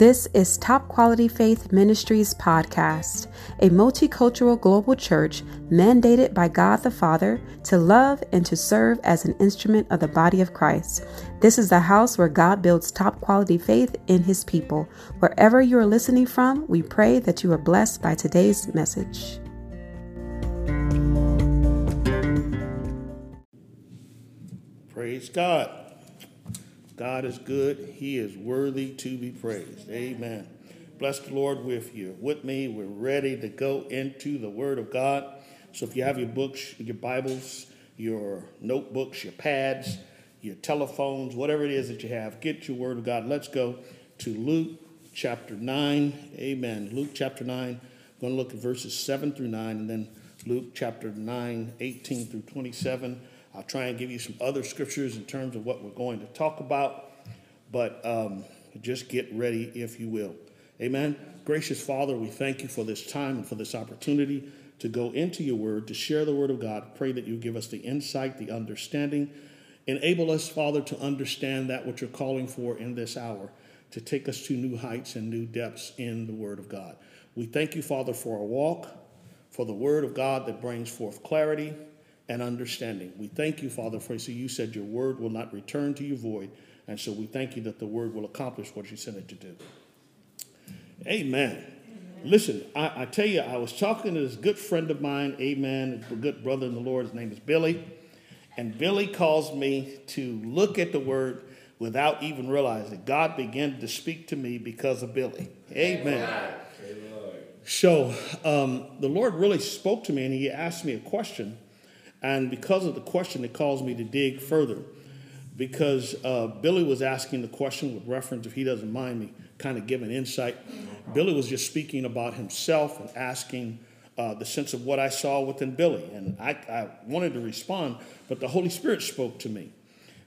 This is Top Quality Faith Ministries podcast, a multicultural global church mandated by God the Father to love and to serve as an instrument of the body of Christ. This is the house where God builds top quality faith in his people. Wherever you are listening from, we pray that you are blessed by today's message. Praise God. God is good. He is worthy to be praised. Amen. Bless the Lord with you. With me, we're ready to go into the Word of God. So if you have your books, your Bibles, your notebooks, your pads, your telephones, whatever it is that you have, get your Word of God. Let's go to Luke chapter 9. Amen. Luke chapter 9. I'm going to look at verses 7 through 9, and then Luke chapter 9, 18 through 27. I'll try and give you some other scriptures in terms of what we're going to talk about, but um, just get ready if you will. Amen. Gracious Father, we thank you for this time and for this opportunity to go into your word, to share the word of God. Pray that you give us the insight, the understanding. Enable us, Father, to understand that what you're calling for in this hour, to take us to new heights and new depths in the word of God. We thank you, Father, for our walk, for the word of God that brings forth clarity and understanding. We thank you, Father, for so you said your word will not return to you void. And so we thank you that the word will accomplish what you sent it to do. Amen. amen. Listen, I, I, tell you, I was talking to this good friend of mine, amen, a good brother in the Lord. His name is Billy. And Billy calls me to look at the word without even realizing God began to speak to me because of Billy. Amen. amen. So um, the Lord really spoke to me and he asked me a question and because of the question, it caused me to dig further because uh, Billy was asking the question with reference, if he doesn't mind me kind of giving insight. Billy was just speaking about himself and asking uh, the sense of what I saw within Billy. And I, I, wanted to respond, but the Holy Spirit spoke to me.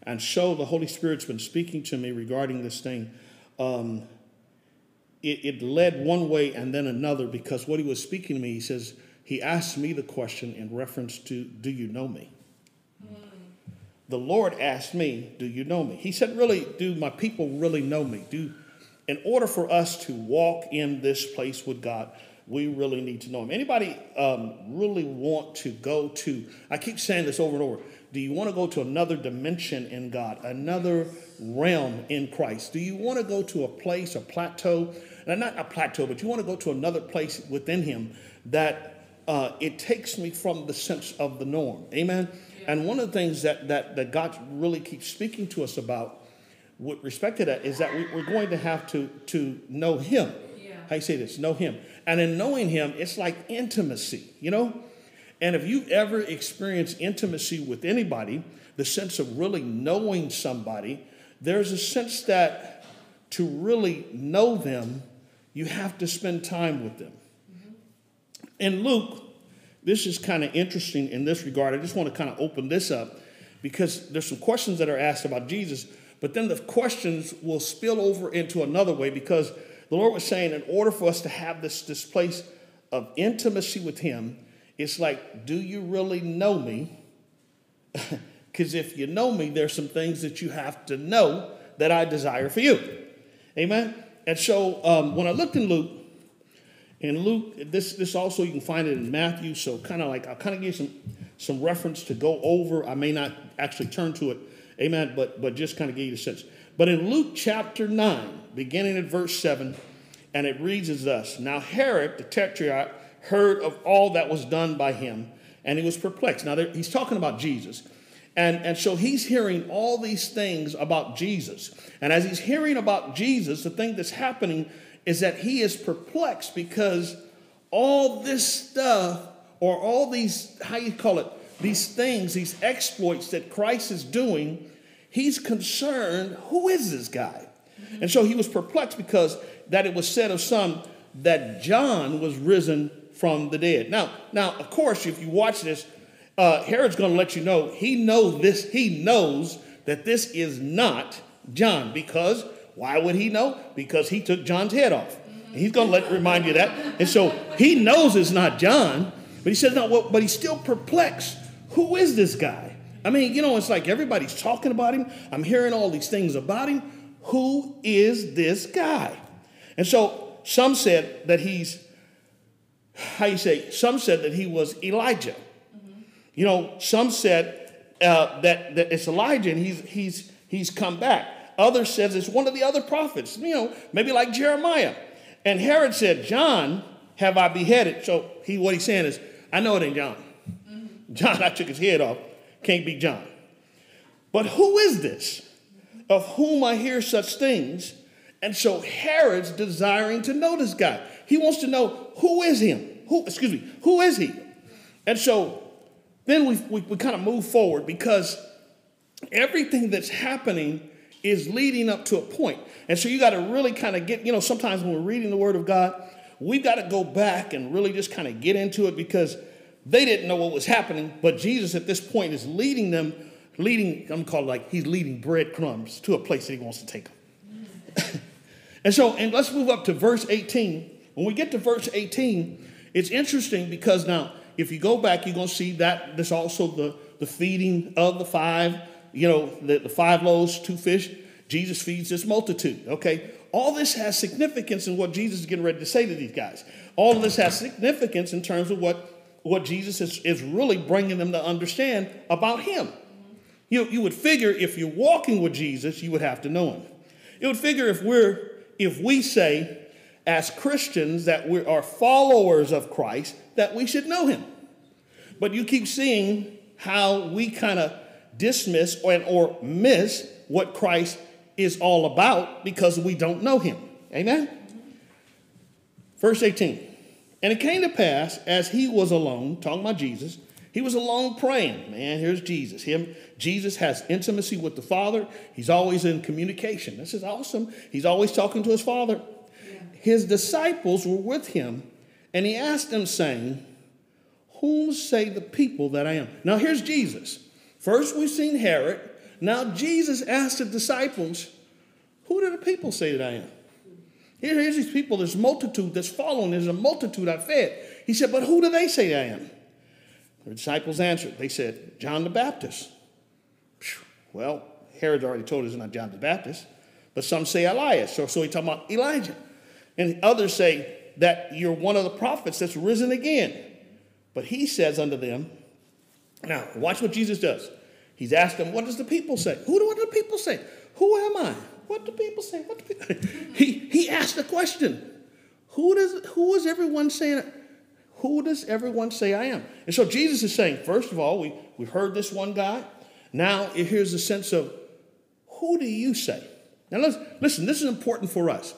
And so the Holy Spirit's been speaking to me regarding this thing. Um, it, it led one way and then another because what he was speaking to me, he says, he asked me the question in reference to, Do you know me? The Lord asked me, Do you know me? He said, Really, do my people really know me? Do in order for us to walk in this place with God, we really need to know him. Anybody um, really want to go to, I keep saying this over and over. Do you want to go to another dimension in God, another realm in Christ? Do you want to go to a place, a plateau, not a plateau, but you want to go to another place within Him that uh, it takes me from the sense of the norm. Amen. Yeah. And one of the things that, that, that God really keeps speaking to us about with respect to that is that we, are going to have to, to know Him. Yeah. How you say this? Know Him. And in knowing Him, it's like intimacy, you know? And if you ever experience intimacy with anybody, the sense of really knowing somebody, there's a sense that to really know them, you have to spend time with them. In Luke, this is kind of interesting in this regard. I just want to kind of open this up because there's some questions that are asked about Jesus, but then the questions will spill over into another way because the Lord was saying, in order for us to have this, this place of intimacy with Him, it's like, do you really know me? Because if you know me, there's some things that you have to know that I desire for you. Amen? And so um, when I looked in Luke, in Luke, this, this also, you can find it in Matthew. So kind of like, I'll kind of give some, some reference to go over. I may not actually turn to it. Amen. But, but just kind of give you a sense. But in Luke chapter 9, beginning at verse 7, and it reads as thus Now Herod, the tetrarch, heard of all that was done by him, and he was perplexed. Now, he's talking about Jesus. And, and so he's hearing all these things about Jesus. And as he's hearing about Jesus, the thing that's happening is that he is perplexed because all this stuff, or all these, how you call it, these things, these exploits that Christ is doing, he's concerned who is this guy? And so he was perplexed because that it was said of some that John was risen from the dead. Now, now, of course, if you watch this, uh, Herod's going to let you know he knows this. He knows that this is not John because why would he know? Because he took John's head off. And he's going to let remind you that. And so he knows it's not John, but he says, no, well, but he's still perplexed. Who is this guy? I mean, you know, it's like everybody's talking about him. I'm hearing all these things about him. Who is this guy? And so some said that he's, how you say, some said that he was Elijah. Mm-hmm. You know, some said uh, that, that it's Elijah and he's, he's, he's come back. Others says it's one of the other prophets, you know, maybe like Jeremiah. And Herod said, John have I beheaded. So he, what he's saying is, I know it ain't John. Mm-hmm. John, I took his head off. Can't be John. But who is this of whom I hear such things? And so Herod's desiring to know this guy. He wants to know who is him? Who, excuse me, who is he? And so then we, we, we kind of move forward because everything that's happening is leading up to a point. And so you got to really kind of get, you know, sometimes when we're reading the Word of God, we've got to go back and really just kind of get into it because they didn't know what was happening, but Jesus at this point is leading them, leading, I'm called like he's leading breadcrumbs to a place that he wants to take them. and so, and let's move up to verse 18. When we get to verse 18, it's interesting because now, if you go back, you're going to see that there's also the, the feeding of the five, you know, the, the five loaves, two fish. Jesus feeds this multitude, okay? All this has significance in what Jesus is getting ready to say to these guys. All of this has significance in terms of what what Jesus is, is really bringing them to understand about him. You, you would figure if you're walking with Jesus, you would have to know him. You would figure if we're if we say as Christians that we are followers of Christ, that we should know him. But you keep seeing how we kind of dismiss or, or miss what Christ is all about because we don't know him. Amen? Verse 18. And it came to pass as he was alone, talking about Jesus, he was alone praying. Man, here's Jesus. Him, Jesus has intimacy with the Father. He's always in communication. This is awesome. He's always talking to his Father. Yeah. His disciples were with him, and he asked them, saying, Whom say the people that I am? Now here's Jesus. First we've seen Herod. Now Jesus asked the disciples, Who do the people say that I am? Here, here's these people, there's multitude that's following, there's a multitude I fed. He said, But who do they say I am? The disciples answered, They said, John the Baptist. Well, Herod already told us it's not John the Baptist, but some say Elias. So, so he's talking about Elijah. And others say that you're one of the prophets that's risen again. But he says unto them, Now, watch what Jesus does. He's asked them, What does the people say? Who do what do the people say? Who am I? What do people say? What do people? he he asked the question. Who does who is everyone saying? Who does everyone say I am? And so Jesus is saying, first of all, we, we've heard this one guy. Now here's a sense of who do you say? Now let's listen, this is important for us.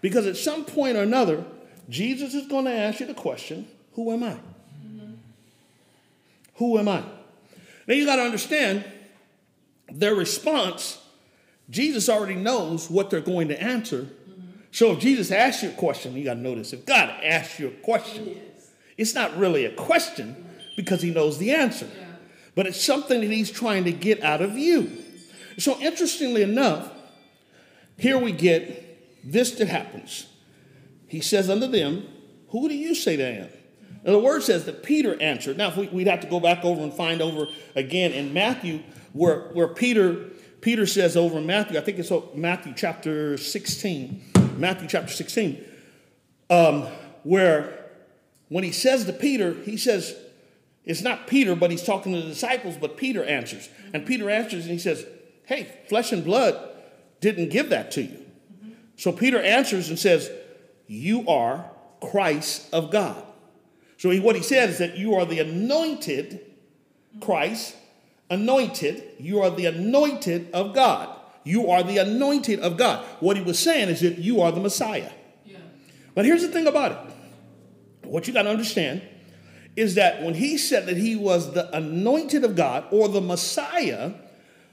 Because at some point or another, Jesus is going to ask you the question, who am I? Who am I? Now you got to understand their response Jesus already knows what they're going to answer. Mm-hmm. So if Jesus asks you a question, you got to notice if God asks you a question, yes. it's not really a question because he knows the answer, yeah. but it's something that he's trying to get out of you. So interestingly enough, here we get this that happens. He says unto them, Who do you say that I am? Now the word says that Peter answered. Now, if we, would have to go back over and find over again in Matthew where, where Peter Peter says over in Matthew, I think it's Matthew chapter 16, Matthew chapter 16, um, where when he says to Peter, he says, it's not Peter, but he's talking to the disciples, but Peter answers. And Peter answers and he says, Hey, flesh and blood didn't give that to you. So Peter answers and says, You are Christ of God. So he, what he said is that you are the anointed Christ anointed. You are the anointed of God. You are the anointed of God. What he was saying is that you are the Messiah. Yeah. But here's the thing about it what you got to understand is that when he said that he was the anointed of God or the Messiah,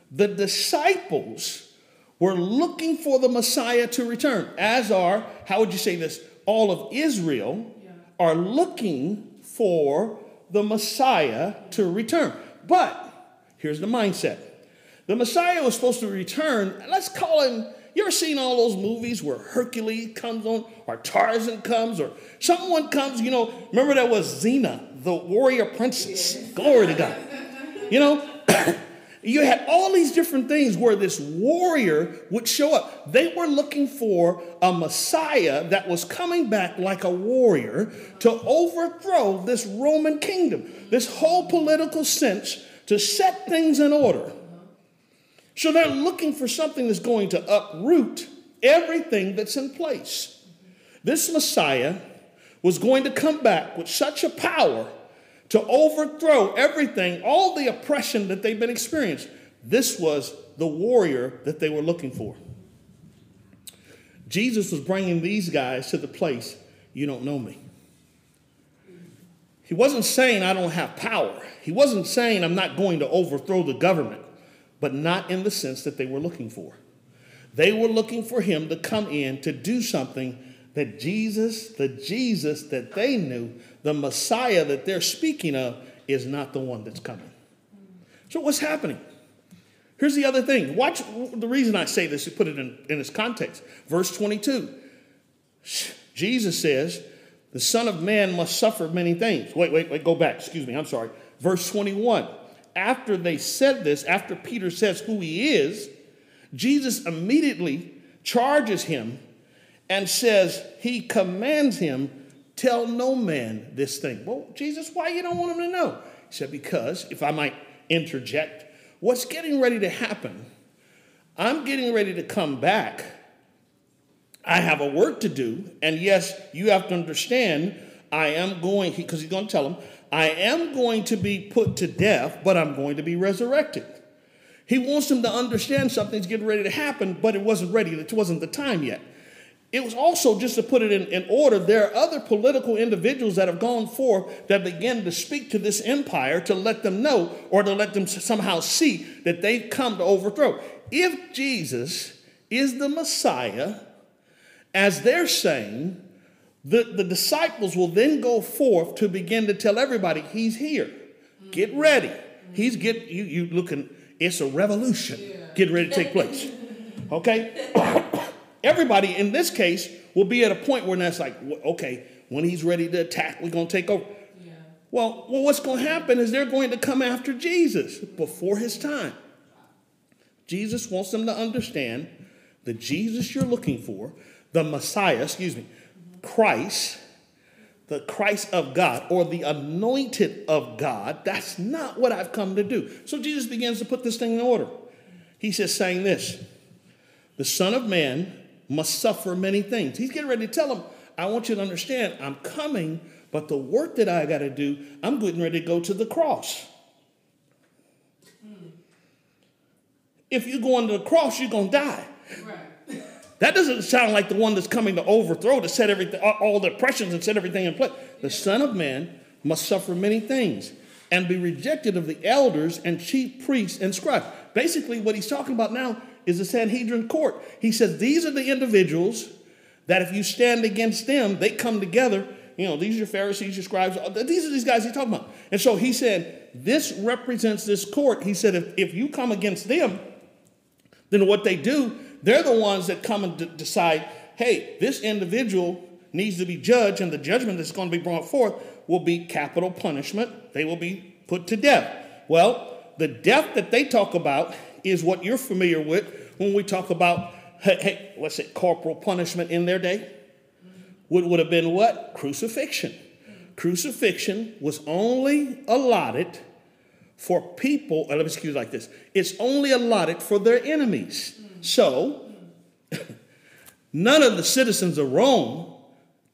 the disciples were looking for the Messiah to return, as are, how would you say this? All of Israel. Are looking for the Messiah to return. But Here's the mindset the Messiah was supposed to return. Let's call him. You ever seen all those movies where Hercules comes on, or Tarzan comes, or someone comes? You know, remember that was Xena, the warrior princess. Glory to God. You know, You had all these different things where this warrior would show up. They were looking for a Messiah that was coming back like a warrior to overthrow this Roman kingdom, this whole political sense to set things in order. So they're looking for something that's going to uproot everything that's in place. This Messiah was going to come back with such a power to overthrow everything, all the oppression that they've been experiencing. This was the warrior that they were looking for. Jesus was bringing these guys to the place, you don't know me. He wasn't saying I don't have power. He wasn't saying I'm not going to overthrow the government, but not in the sense that they were looking for. They were looking for him to come in to do something that Jesus, the Jesus that they knew, the Messiah that they're speaking of, is not the one that's coming. So, what's happening? Here's the other thing. Watch the reason I say this, to put it in, in its context. Verse 22. Jesus says, The Son of Man must suffer many things. Wait, wait, wait, go back. Excuse me, I'm sorry. Verse 21. After they said this, after Peter says who he is, Jesus immediately charges him and says, He commands him, tell no man this thing. Well, Jesus, why you don't want him to know? He said, Because, if I might interject, what's getting ready to happen? I'm getting ready to come back. I have a work to do. And yes, you have to understand, I am going, because he's going to tell him, I am going to be put to death, but I'm going to be resurrected. He wants him to understand something's getting ready to happen, but it wasn't ready. It wasn't the time yet. It was also, just to put it in, in, order, there are other political individuals that have gone forth that begin to speak to this empire to let them know or to let them somehow see that they've come to overthrow. If Jesus is the Messiah, as they're saying, the, the disciples will then go forth to begin to tell everybody, He's here. Get ready. He's get you you looking, it's a revolution getting ready to take place. Okay? Everybody in this case will be at a point where that's like, okay, when he's ready to attack, we're going to take over. Yeah. Well, well, what's going to happen is they're going to come after Jesus before his time. Jesus wants them to understand the Jesus you're looking for, the Messiah, excuse me, Christ, the Christ of God or the anointed of God, that's not what I've come to do. So Jesus begins to put this thing in order. He says, saying this The Son of Man must suffer many things. He's getting ready to tell them, I want you to understand, I'm coming, but the work that I got to do, I'm getting ready to go to the cross. If you go under the cross, you're going to die. Right. That doesn't sound like the one that's coming to overthrow, to set everything, all the oppressions and set everything in place. The Son of Man must suffer many things and be rejected of the elders and chief priests and scribes. Basically, what he's talking about now is the Sanhedrin court. He says these are the individuals that if you stand against them, they come together. You know, these are your Pharisees, your scribes. These are these guys he's talking about. And so he said, this represents this court. He said, if, if you come against them, then what they do, they're the ones that come and d- decide, hey, this individual needs to be judged, and the judgment that's going to be brought forth will be capital punishment. They will be put to death. Well, the death that they talk about is what you're familiar with when we talk about, hey, hey what's it, corporal punishment in their day? Would, would have been what? Crucifixion. Crucifixion was only allotted for people, uh, let me excuse like this, it's only allotted for their enemies. So, none of the citizens of Rome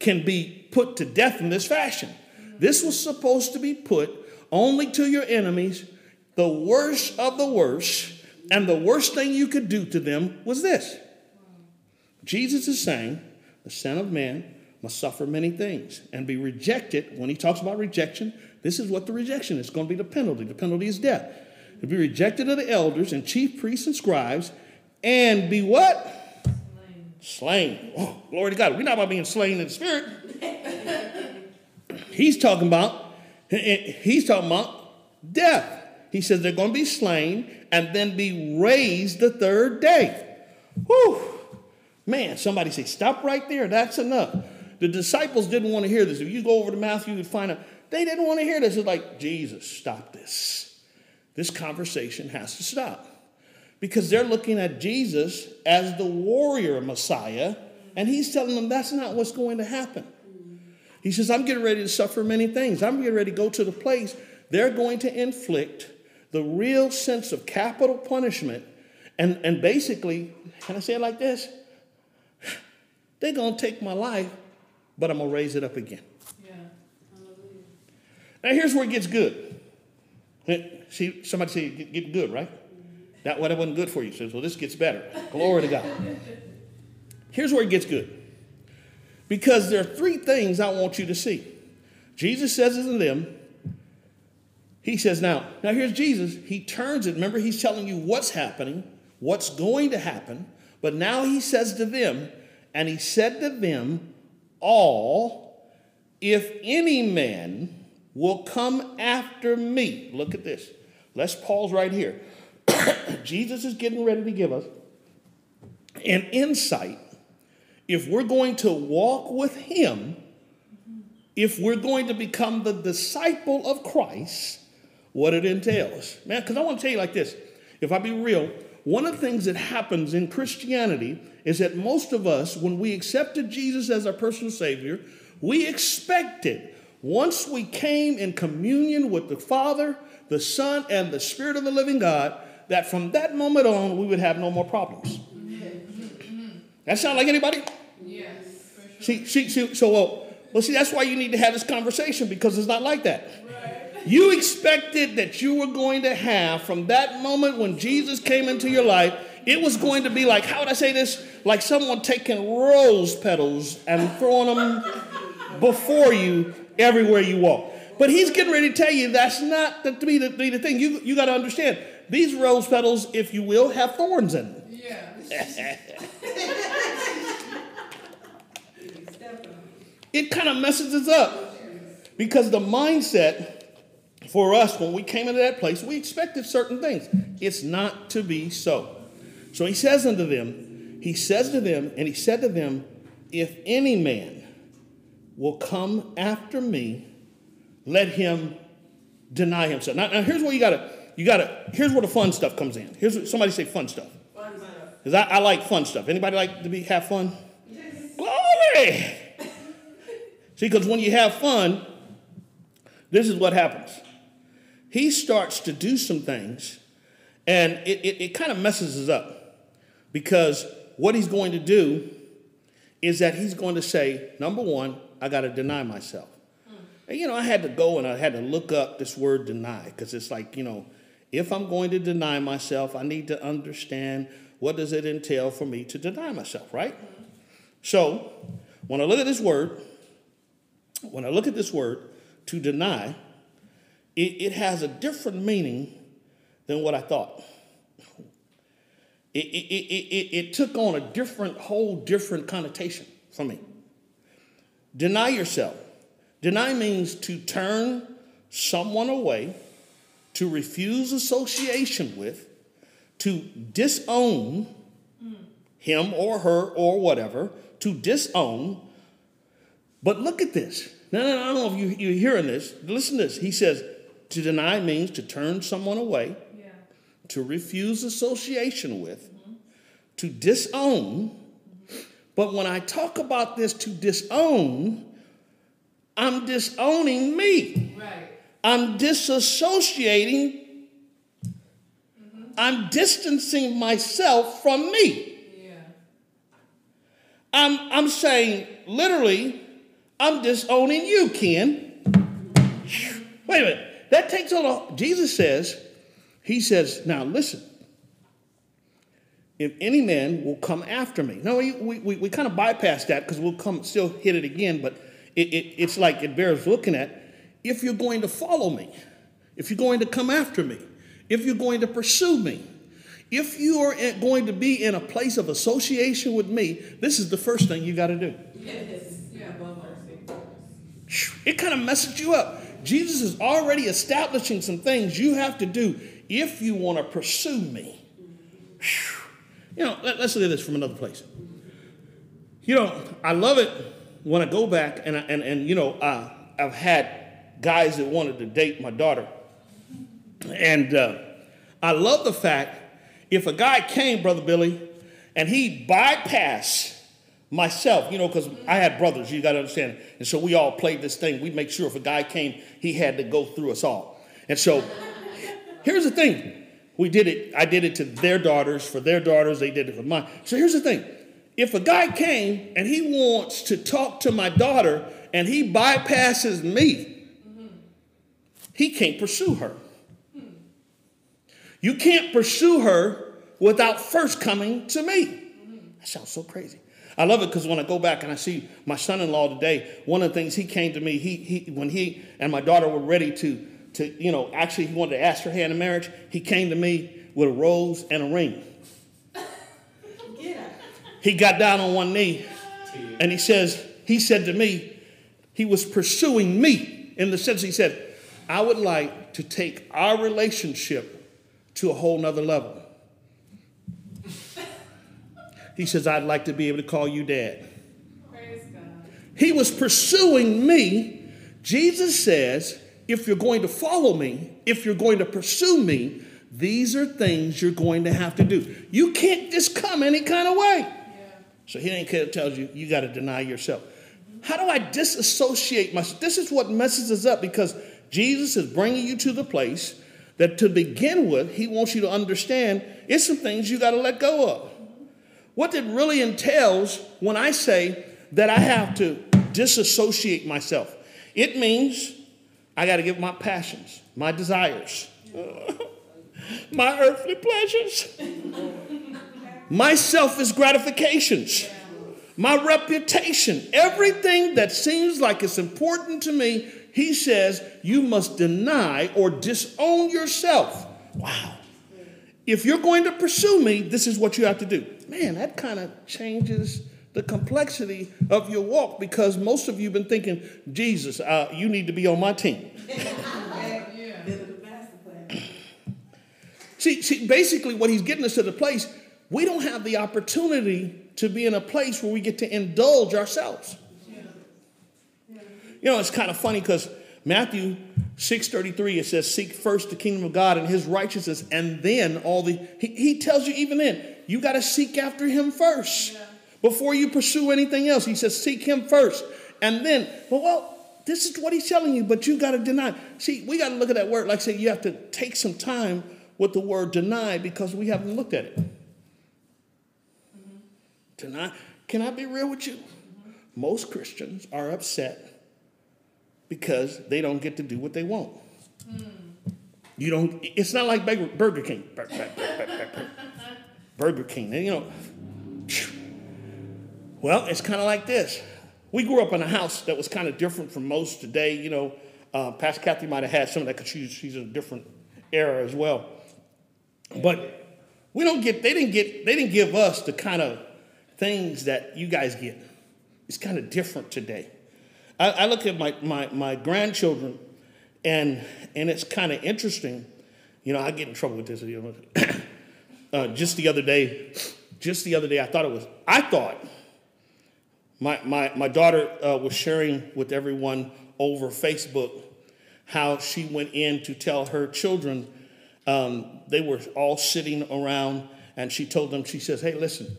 can be put to death in this fashion. This was supposed to be put only to your enemies, the worst of the worst, and the worst thing you could do to them was this Jesus is saying, the Son of Man must suffer many things and be rejected. When he talks about rejection, this is what the rejection is. Going to be the penalty. The penalty is death. To be rejected of the elders and chief priests and scribes, and be what? Slain. slain. Oh, glory to God. We're not about being slain in the spirit. he's talking about, he's talking about death. He says they're going to be slain and then be raised the third day. Whew. Man, somebody say, stop right there. That's enough. The disciples didn't want to hear this. If you go over to Matthew, you'd find out they didn't want to hear this. It's like, Jesus, stop this. this conversation has to stop because they're looking at Jesus as the warrior Messiah, and he's telling them that's not what's going to happen. He says, I'm getting ready to suffer many things. I'm getting ready to go to the place they're going to inflict the real sense of capital punishment. And, and basically, can I say it like this? They're going to take my life, but I'm going to raise it up again. Yeah. Now, here's where it gets good. Eh, see, somebody say, get, get good, right? Mm-hmm. That what wasn't good for you. says, well, this gets better. Glory to God. Here's where it gets good. Because there are three things I want you to see. Jesus says it to them. He says, now, now here's Jesus. He turns it. Remember, he's telling you what's happening, what's going to happen. But now he says to them, and he said to them, all, if any man will come after me. Look at this. Let's pause right here. Jesus is getting ready to give us an insight if we're going to walk with Him, if we're going to become the disciple of Christ, what it entails. Man, because I want to tell you like this if I be real, one of the things that happens in Christianity is that most of us, when we accepted Jesus as our personal Savior, we expected once we came in communion with the Father, the Son, and the Spirit of the living God, that from that moment on we would have no more problems. That sound like anybody? Yes. Sure. See, see, see, so well, well, see, that's why you need to have this conversation because it's not like that. Right. You expected that you were going to have from that moment when Jesus came into your life, it was going to be like, how would I say this? Like someone taking rose petals and throwing them before you everywhere you walk. But he's getting ready to tell you that's not the, to be the, be the thing. You, you got to understand these rose petals, if you will, have thorns in them. Yeah. it kind of messes us up because the mindset for us when we came into that place, we expected certain things. It's not to be so. So he says unto them, he says to them, and he said to them, if any man will come after me, let him deny himself. Now, now here's where you gotta, you gotta, here's where the fun stuff comes in. Here's somebody say fun stuff. fun stuff. Because I, I, like fun stuff. Anybody like to be have fun? Yes. Glory! See, because when you have fun, this is what happens. He starts to do some things, and it, it, it kind of messes us up. Because what he's going to do is that he's going to say, number one, I got to deny myself. And, you know, I had to go and I had to look up this word deny because it's like, you know, if I'm going to deny myself, I need to understand what does it entail for me to deny myself, right? So, when I look at this word, when I look at this word, to deny, it, it has a different meaning than what I thought. It, it, it, it, took on a different, whole different connotation for me. Deny yourself. Deny means to turn someone away, to refuse association with, to disown him or her or whatever, to disown. But look at this. Now, I don't know if you, you're hearing this. Listen to this. He says, to deny means to turn someone away, yeah. to refuse association with, mm-hmm. to disown. Mm-hmm. But when I talk about this to disown, I'm disowning me. Right. I'm disassociating I'm distancing myself from me. Yeah. I'm, I'm saying, literally, I'm disowning you, Ken. Wait a minute. That takes on. Jesus says, He says, now listen. If any man will come after me. No, we, we, we kind of bypass that because we'll come still hit it again, but it, it, it's like it bears looking at. If you're going to follow me, if you're going to come after me, if you're going to pursue me, if you are going to be in a place of association with me, this is the first thing you got to do. Yes. Yeah, it kind of messes you up. Jesus is already establishing some things you have to do if you want to pursue me. You know, let, us look at this from another place. You know, I love it when I go back and, I, and, and you know, uh, I've had guys that wanted to date my daughter And uh, I love the fact if a guy came, Brother Billy, and he bypassed myself, you know, because I had brothers, you got to understand. And so we all played this thing. We'd make sure if a guy came, he had to go through us all. And so here's the thing we did it, I did it to their daughters, for their daughters, they did it for mine. So here's the thing if a guy came and he wants to talk to my daughter and he bypasses me, he can't pursue her. You can't pursue her without first coming to me. That sounds so crazy. I love it because when I go back and I see my son-in-law today, one of the things he came to me, he, he when he and my daughter were ready to, to, you know, actually he wanted to ask her hand in marriage, he came to me with a rose and a ring. He got down on one knee and he says, he said to me, he was pursuing me in the sense he said, I would like to take our relationship to a whole nother level. He says, I'd like to be able to call you dad. He was pursuing me. Jesus says, if you're going to follow me, if you're going to pursue me, these are things you're going to have to do. You can't just come any kind of way. Yeah. So he ain't care tells you you got to deny yourself. How do I disassociate myself? This is what messes us up because Jesus is bringing you to the place that to begin with, he wants you to understand it's some things you got to let go of. What it really entails when I say that I have to disassociate myself, it means I got to give my passions, my desires, my earthly pleasures, my selfish gratifications, my reputation, everything that seems like it's important to me. He says you must deny or disown yourself. Wow. If you're going to pursue me, this is what you have to do. Man, that kind of changes the complexity of your walk because most of you have been thinking, Jesus, uh, you need to be on my team. see, see, basically, what he's getting us to the place, we don't have the opportunity to be in a place where we get to indulge ourselves. You know, it's kind of funny because Matthew 6.33, it says, seek first the kingdom of God and his righteousness, and then all the, he, he tells you even then, you got to seek after him first. Yeah before you pursue anything else. He says, seek him first. And then, well, well this is what he's telling you, but you got to deny. See, we got to look at that word. Like I say, you have to take some time with the word deny because we haven't looked at it. Mm-hmm. Deny. Can I be real with you? Mm-hmm. Most Christians are upset because they don't get to do what they want. Mm. You don't, it's not like Burger King. Burger King, you know well, it's kind of like this. We grew up in a house that was kind of different from most today. You know, uh, Pastor Kathy might have had some of that because she's, she's in a different era as well. But we don't get, they didn't get, they didn't give us the kind of things that you guys get. It's kind of different today. I, I look at my, my, my grandchildren and, and it's kind of interesting. You know, I get in trouble with this. You know, uh, just the other day, just the other day, I thought it was, I thought my, my, my daughter uh, was sharing with everyone over Facebook how she went in to tell her children, um, they were all sitting around, and she told them, she says, Hey, listen,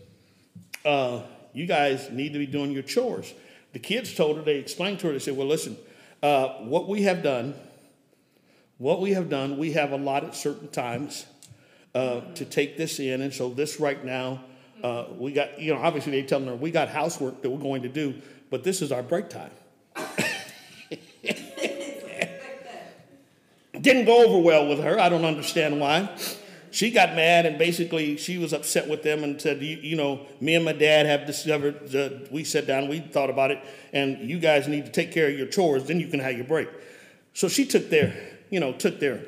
uh, you guys need to be doing your chores. The kids told her, they explained to her, they said, Well, listen, uh, what we have done, what we have done, we have allotted certain times uh, to take this in, and so this right now uh, we got, you know, obviously they telling her we got housework that we're going to do, but this is our break time. Didn't go over well with her. I don't understand why. She got mad and basically she was upset with them and said, you, you know, me and my dad have discovered, uh, we sat down, we thought about it, and you guys need to take care of your chores, then you can have your break. So she took their, you know, took their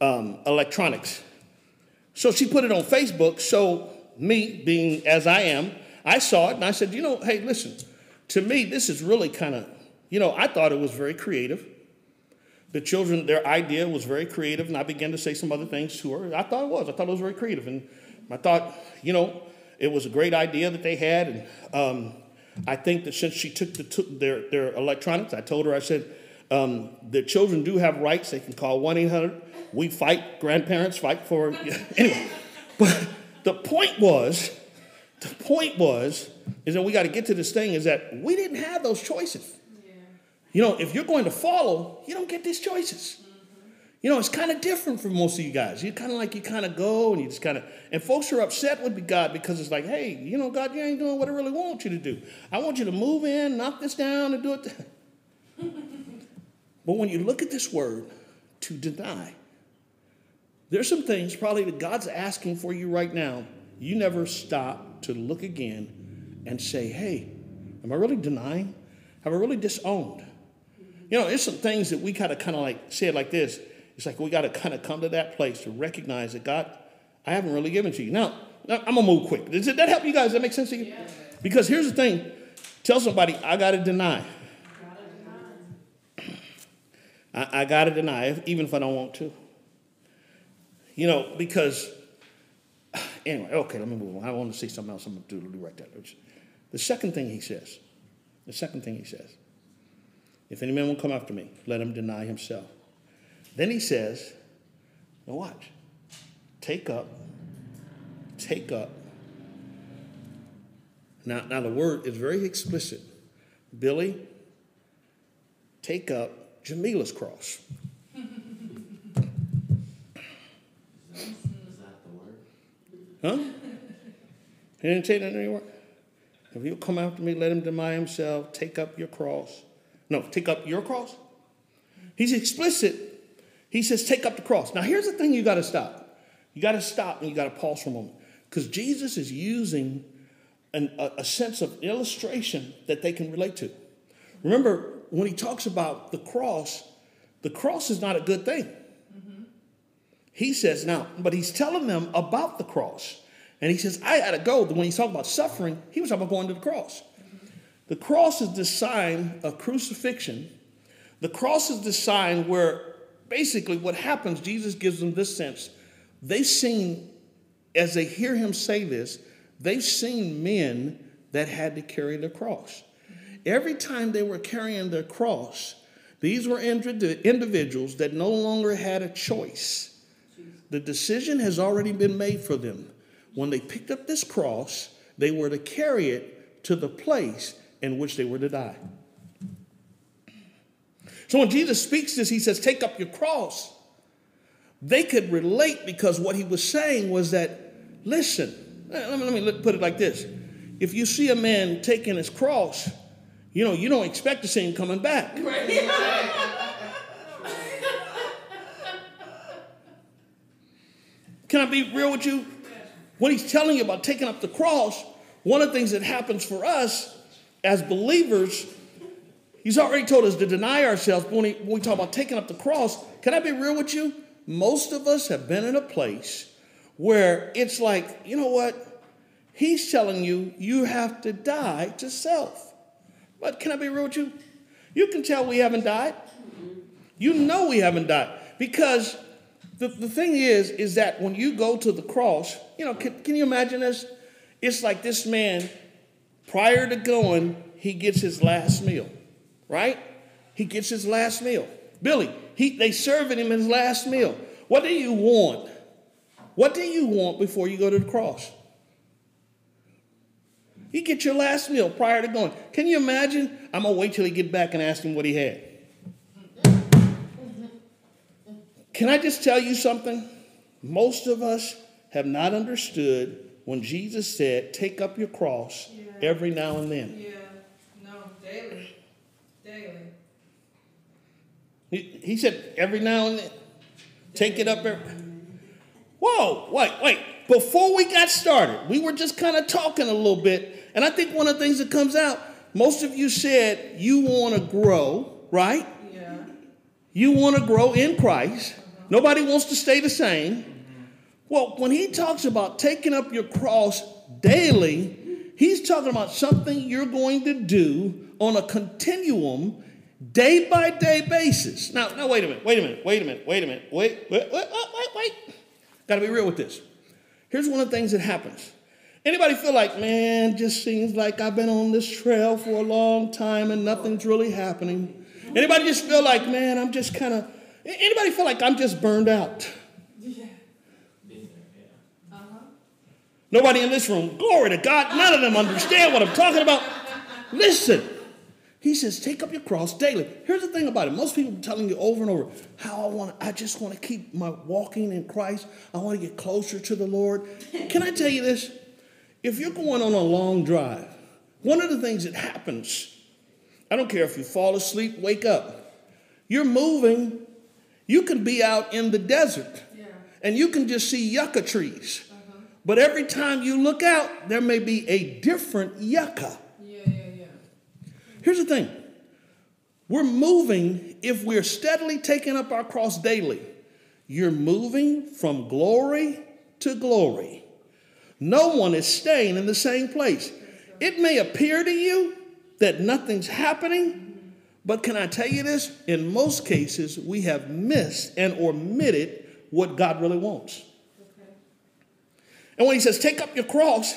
um, electronics. So she put it on Facebook so me being as I am, I saw it and I said, you know, hey, listen, to me, this is really kind of, you know, I thought it was very creative. The children, their idea was very creative, and I began to say some other things to her. I thought it was. I thought it was very creative. And I thought, you know, it was a great idea that they had. And um, I think that since she took the, their, their electronics, I told her, I said, Um, the children do have rights. They can call 1 800. We fight, grandparents fight for. anyway, but the point was, the point was, is that we got to get to this thing is that we didn't have those choices. You know, if you're going to follow, you don't get these choices. You know, it's kind of different for most of you guys. You kind of like, you kind of go and you just kind of, and folks are upset with God because it's like, hey, you know, God, you ain't doing what I really want you to do. I want you to move in, knock this down, and do it. but when you look at this word, to deny, there's some things probably that God's asking for you right now. You never stop to look again and say, hey, am I really denying? Have I really disowned? You know, there's some things that we kind of kind of like say it like this. It's like we got to kind of come to that place to recognize that God, I haven't really given to you. Now, I'm gonna move quick. Does that help you guys? Does that make sense to you? Yeah. Because here's the thing: tell somebody I got to deny. I, I got to deny, even if I don't want to. You know, because, anyway, okay, let me move on. I want to say something else. I'm going to do right there. The second thing he says, the second thing he says, if any man will come after me, let him deny himself. Then he says, now watch, take up, take up. Now, now the word is very explicit. Billy, take up Jamila's cross. Is that the word? Huh? He didn't say that anywhere. If you come after me, let him deny himself, take up your cross. No, take up your cross. He's explicit. He says, take up the cross. Now, here's the thing you got to stop. You got to stop and you got to pause for a moment. Because Jesus is using an, a, a sense of illustration that they can relate to. Remember, when he talks about the cross, the cross is not a good thing. He says, now, but he's telling them about the cross. And he says, I got to go. When he's talking about suffering, he was talking about going to the cross. The cross is the sign of crucifixion. The cross is the sign where basically what happens, Jesus gives them this sense. They've seen, as they hear him say this, they've seen men that had to carry the cross. Every time they were carrying their cross, these were individuals that no longer had a choice. The decision has already been made for them. When they picked up this cross, they were to carry it to the place in which they were to die. So when Jesus speaks this, he says, Take up your cross. They could relate because what he was saying was that, listen, let me, let me put it like this. If you see a man taking his cross, you know, you don't expect to see him coming back. Can I be real with you? When he's telling you about taking up the cross, one of the things that happens for us as believers, he's already told us to deny ourselves. When, he, when we talk about taking up the cross, can I be real with you? Most of us have been in a place where it's like, you know what? He's telling you you have to die to self. But can I be real with you? You can tell we haven't died. You know we haven't died because the, the thing is, is that when you go to the cross, you know, can, can you imagine this? It's like this man, prior to going, he gets his last meal, right? He gets his last meal. Billy, he, they serving him his last meal. What do you want? What do you want before you go to the cross? You get your last meal prior to going. Can you imagine? I'm gonna wait till he get back and ask him what he had. Can I just tell you something? Most of us have not understood when Jesus said, Take up your cross yeah. Every now and then. Yeah, no, daily. Daily. He, he said, Every now and then. Take it up every. Whoa, wait, wait. Before we got started, we were just kind of talking a little bit. And I think one of the things that comes out, most of you said you want to grow, right? Yeah. You want to grow in Christ. Nobody wants to stay the same. Mm-hmm. Well, when he talks about taking up your cross daily, he's talking about something you're going to do on a continuum, day by day basis. Now, now wait a minute, wait a minute, wait a minute, wait a minute, wait, wait, wait, wait, wait. Got to be real with this. Here's one of the things that happens. Anybody feel like, man, just seems like I've been on this trail for a long time and nothing's really happening? Anybody just feel like, man, I'm just kind of, anybody feel like I'm just burned out? Nobody in this room, glory to God, none of them understand what I'm talking about. Listen, he says, take up your cross daily. Here's the thing about it. Most people are telling you over and over how I want to, I just want to keep my walking in Christ. I want to get closer to the Lord. Can I tell you this? If you're going on a long drive, one of the things that happens, I don't care if you fall asleep, wake up. You're moving. You can be out in the desert Yeah. and you can just see yucca trees. But every time you look out, there may be a different yucca. Yeah, yeah, yeah. Here's the thing we're moving if we're steadily taking up our cross daily. You're moving from glory to glory. No one is staying in the same place. It may appear to you that nothing's happening, but can I tell you this? In most cases, we have missed and omitted what God really wants. And when he says, take up your cross,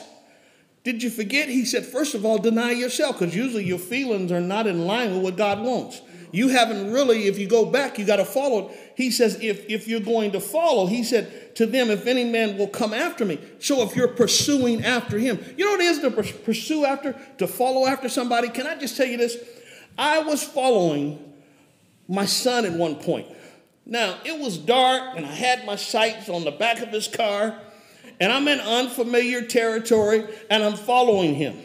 did you forget? He said, first of all, deny yourself, because usually your feelings are not in line with what God wants. You haven't really, if you go back, you got to follow. He says, if, if you're going to follow, he said to them, if any man will come after me. So if you're pursuing after him, you know what it is to pursue after, to follow after somebody? Can I just tell you this? I was following my son at one point. Now, it was dark, and I had my sights on the back of his car, and I'm in unfamiliar territory, and I'm following him.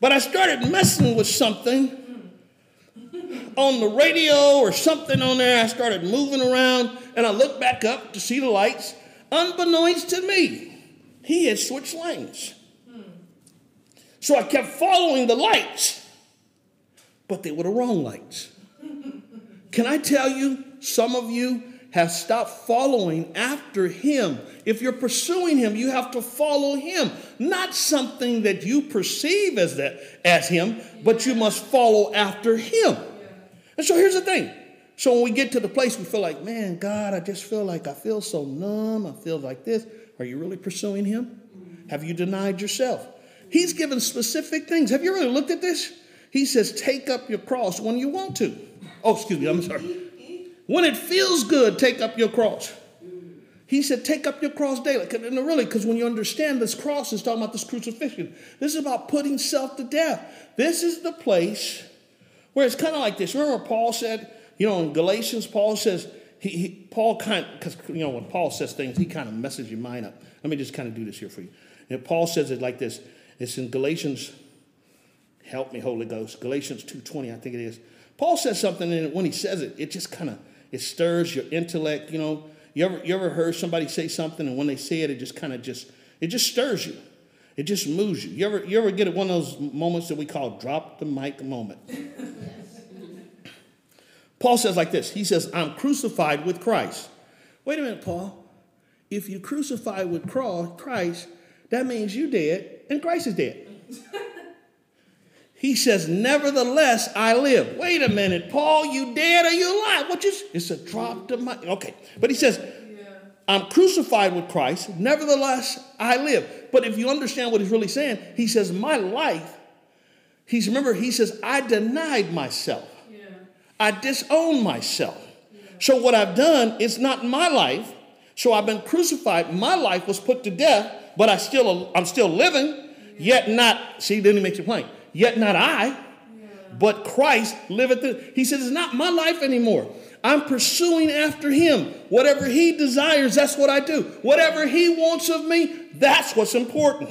But I started messing with something on the radio or something on there. I started moving around, and I looked back up to see the lights. Unbeknownst to me, he had switched lanes. So I kept following the lights, but they were the wrong lights. Can I tell you, some of you have stopped following after him. If you're pursuing him, you have to follow him, not something that you perceive as that as him, but you must follow after him. And so here's the thing. So when we get to the place we feel like, man, God, I just feel like I feel so numb. I feel like this. Are you really pursuing him? Have you denied yourself? He's given specific things. Have you really looked at this? He says, take up your cross when you want to. Oh, excuse me, I'm sorry. When it feels good, take up your cross. He said, take up your cross daily. And really, because when you understand this cross is talking about this crucifixion, this is about putting self to death. This is the place where it's kind of like this. Remember Paul said, you know, in Galatians, Paul says, he, he Paul kind because you know when Paul says things, he kind of messes your mind up. Let me just kind of do this here for you. And Paul says it like this. It's in Galatians. Help me, Holy Ghost. Galatians two twenty, I think it is. Paul says something, and when he says it, it just kind of it stirs your intellect. You know, you ever you ever heard somebody say something, and when they say it, it just kind of just it just stirs you. It just moves you. You ever you ever get one of those moments that we call drop the mic moment? Paul says like this. He says, "I'm crucified with Christ." Wait a minute, Paul. If you crucify with Christ, that means you dead and Christ is dead. He says, Nevertheless, I live. Wait a minute, Paul, you dead or you alive? What you it's a drop to my okay. But he says, I'm crucified with Christ, nevertheless, I live. But if you understand what he's really saying, he says, My life, he's remember, he says, I denied myself. Yeah. I disown myself. So what I've done is not my life. So I've been crucified. My life was put to death, but I still I'm still living. Yet not. See, then he makes it plain. Yet not I, but Christ liveth. In, he says it's not my life anymore. I'm pursuing after him. Whatever he desires, that's what I do. Whatever he wants of me, that's what's important.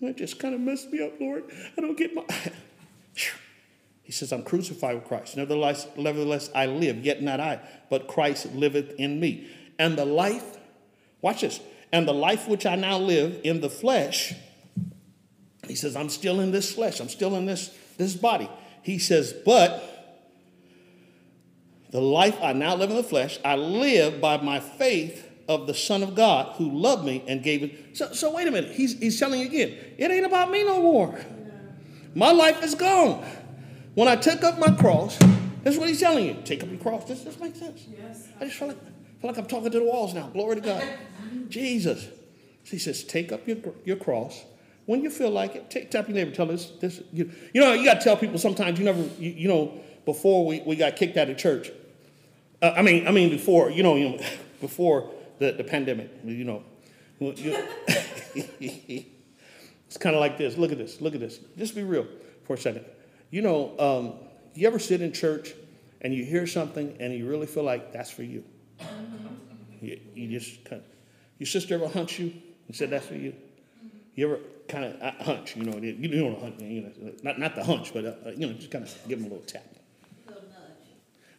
That just kind of messed me up, Lord. I don't get my. He says, I'm crucified with Christ. Nevertheless, nevertheless, I live, yet not I, but Christ liveth in me. And the life, watch this, and the life which I now live in the flesh, he says, I'm still in this flesh, I'm still in this, this body. He says, but the life I now live in the flesh, I live by my faith of the Son of God who loved me and gave it. So, so wait a minute, he's, he's telling you again, it ain't about me no more. My life is gone. When I took up my cross, that's what he's telling you. Take up your cross. This, this make sense. Yes. I just feel like, feel like I'm talking to the walls now. Glory to God. Jesus. So he says, take up your, your cross. When you feel like it, take, tap your neighbor. Tell us this. You, you know, you got to tell people sometimes you never, you, you know, before we, we got kicked out of church. Uh, I mean, I mean before you know, you know before the, the pandemic. You know, it's kind of like this. Look at this. Look at this. Just be real for a second. You know, um, you ever sit in church and you hear something and you really feel like that's for you? You, you just kind of, your sister ever hunch you and said that's for you? You ever kind of uh, hunch, you know, you don't hunch, you know, not, not the hunch, but, uh, uh you know, just kind of give them a little tap. Little nudge.